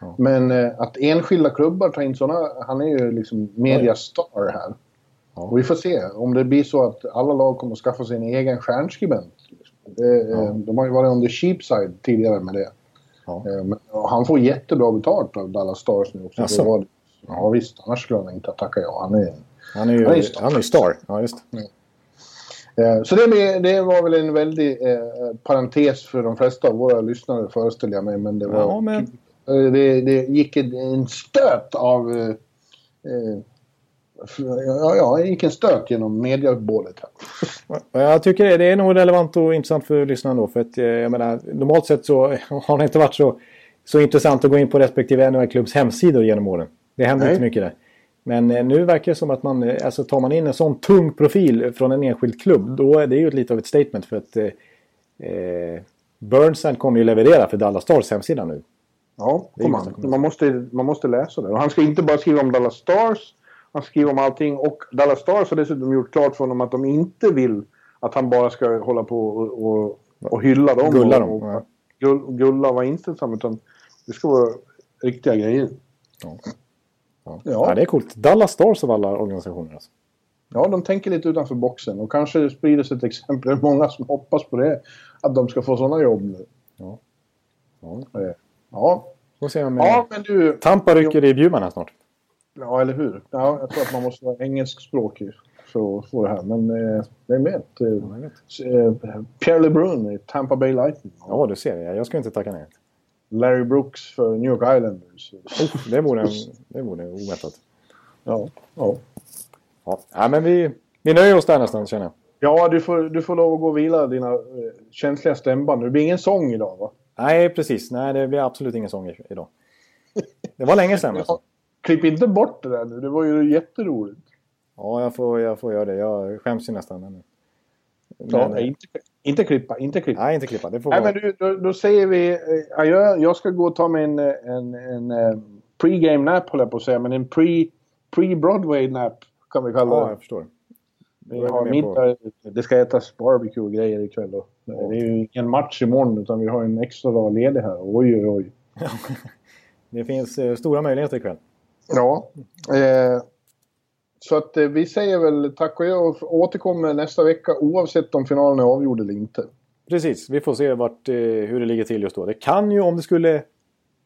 ja. men eh, att enskilda klubbar tar in sådana, han är ju liksom mediastar här. Ja. Och vi får se om det blir så att alla lag kommer att skaffa en egen stjärnskribent. Eh, ja. De har ju varit on the cheap side tidigare med det. Ja. Eh, men, han får jättebra betalt av Dallas Stars nu också. Alltså. Ja visst, annars skulle han inte ha tackat ja. Han är, han är ju han är star. Han är star. Ja, just. Eh, så det, det, var väl en väldig eh, parentes för de flesta av våra lyssnare föreställer jag mig. Men det, var, ja, men... Eh, det, det gick en, stöt av... Ja, ja, det gick en stöt genom mediebålet här. Jag tycker det är nog relevant och intressant för lyssnarna då. För att jag menar, normalt sett så har det inte varit så, så intressant att gå in på respektive NHL-klubbs hemsidor genom åren. Det händer Nej. inte mycket där. Men eh, nu verkar det som att man, eh, alltså tar man in en sån tung profil från en enskild klubb, då är det ju lite av ett statement för att eh, eh Burnside kommer ju leverera för Dallas Stars hemsida nu. Ja, man. Man, måste, man måste läsa det. Och han ska inte bara skriva om Dallas Stars, han skriver om allting. Och Dallas Stars har dessutom gjort klart för honom att de inte vill att han bara ska hålla på och, och, och hylla dem. Gulla dem. Och, och, gulla och vara inställsam. Utan Det ska vara riktiga grejer. Ja. Ja. Ja. Ja, det är coolt. Dallas Stars av alla organisationer. Alltså. Ja, de tänker lite utanför boxen. Och kanske sprider sig ett exempel. Det många som hoppas på det. Att de ska få sådana jobb nu. Ja. Ja. Ja, Får se om ja eh, men du... Tampa rycker i Bjurman här snart. Ja, eller hur? Ja, jag tror att man måste vara engelskspråkig för att få det här. Men eh, vem vet? Eh, Ja, vet. eh, Pierre LeBrun i Tampa Bay Lightning. Ja, du ser. det. Jag ska inte tacka nej. Larry Brooks för New York Islanders. Oh, det vore, det vore oväntat. Ja, ja. Ja. men vi, vi nöjer oss där nästan känner jag. ja du, får, du får lov att gå och vila dina eh, känsliga stämband. Det blir ingen sång idag va? Nej, precis. Nej, det blir absolut ingen sång idag. Det var länge sedan. Alltså. Klipp inte bort det där nu. Det var ju jätteroligt. Ja, jag får, jag får göra det. Jag skäms ju nästan. Men, men, nej, inte, inte klippa, inte klippa. nej, inte klippa. Det får Nej, vara. men du, då, då säger vi eh, adjö. Jag ska gå och ta mig en, eh, en, en, eh, pre-game nap, håller jag på att säga. Men en pre, pre-Broadway nap kan vi kalla Ja, det. jag förstår. Det Vi har middag, det ska ätas barbecue och grejer ikväll. Då. Det är ju ingen match imorgon utan vi har en extra dag ledig här. Oj, oj, oj. Det finns eh, stora möjligheter ikväll. Ja. Eh, så att eh, vi säger väl tack och jag och återkommer nästa vecka oavsett om finalen är avgjord eller inte. Precis, vi får se vart, eh, hur det ligger till just då. Det kan ju om det skulle...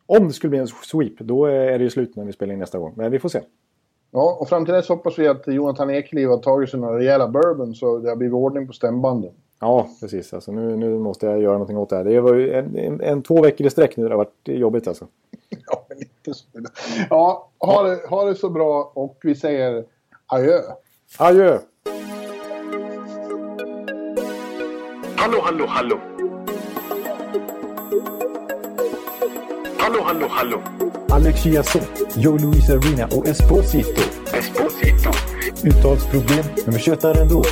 Om det skulle bli en sweep, då är det ju slut när vi spelar in nästa gång. Men vi får se. Ja, och fram till dess hoppas vi att Jonathan Ekliv har tagit sig några rejäla bourbon så det har blivit ordning på stämbanden. Ja, precis. Alltså, nu, nu måste jag göra någonting åt det här. Det var ju en, en, en två veckor i sträck nu. Det har varit jobbigt alltså. Ja, men lite så. Ja, ha det, ha det så bra och vi säger adjö. Adjö! Hallå, hallå, hallå. Hallå, hallå, hallå. Alex Chiazot, Joe Luis Arena och Esposito. Esposito. Uttalsproblem, men vi tjötar ändå.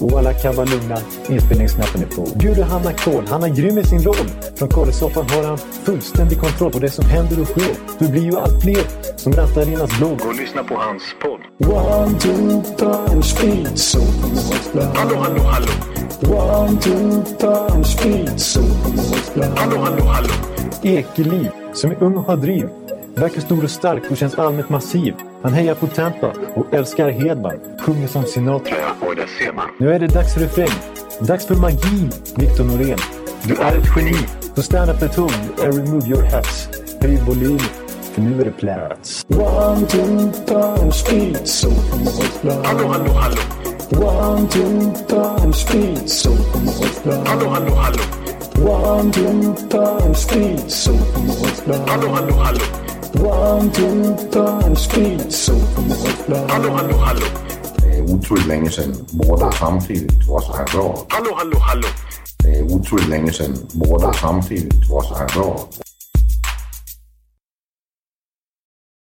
Och alla kan vara lugna, inspelningsknappen är på. Bjuder Hanna Kohl, han är grym i sin roll. Från Kållesoffan har han fullständig kontroll på det som händer och sker. Det blir ju allt fler som rattar in hans blogg. Och lyssna på hans podd. One, two, time, speed, so Hallå, hallå, hallå. One, two, time, speed, so Hallå, hallå, hallå. Ekeliv, som är ung och har driv. Verkar stor och stark och känns allmänt massiv. Han hejar på Tampa och älskar Hedman. Sjunger som Sinatra. Ja, och där ser man. Nu är det dags för refräng. Dags för magi, Victor Norén. Du är ett geni. Så stand up at home and remove your hats. Höj volym, för nu är det plats. One, two, time, speed, so Hallå, hallå, hallå. One, two, time, speed, so Hallå, hallå, hallå. One, two, time, speed, so Hallå, hallå, hallå. One, two, time, speed, so Hallå, hallå, hallå. Det er utroligt længe siden mor, der samtidig også har råd. Hallå, hallå, hallå. Det er utroligt længe siden mor, der samtidig også har råd.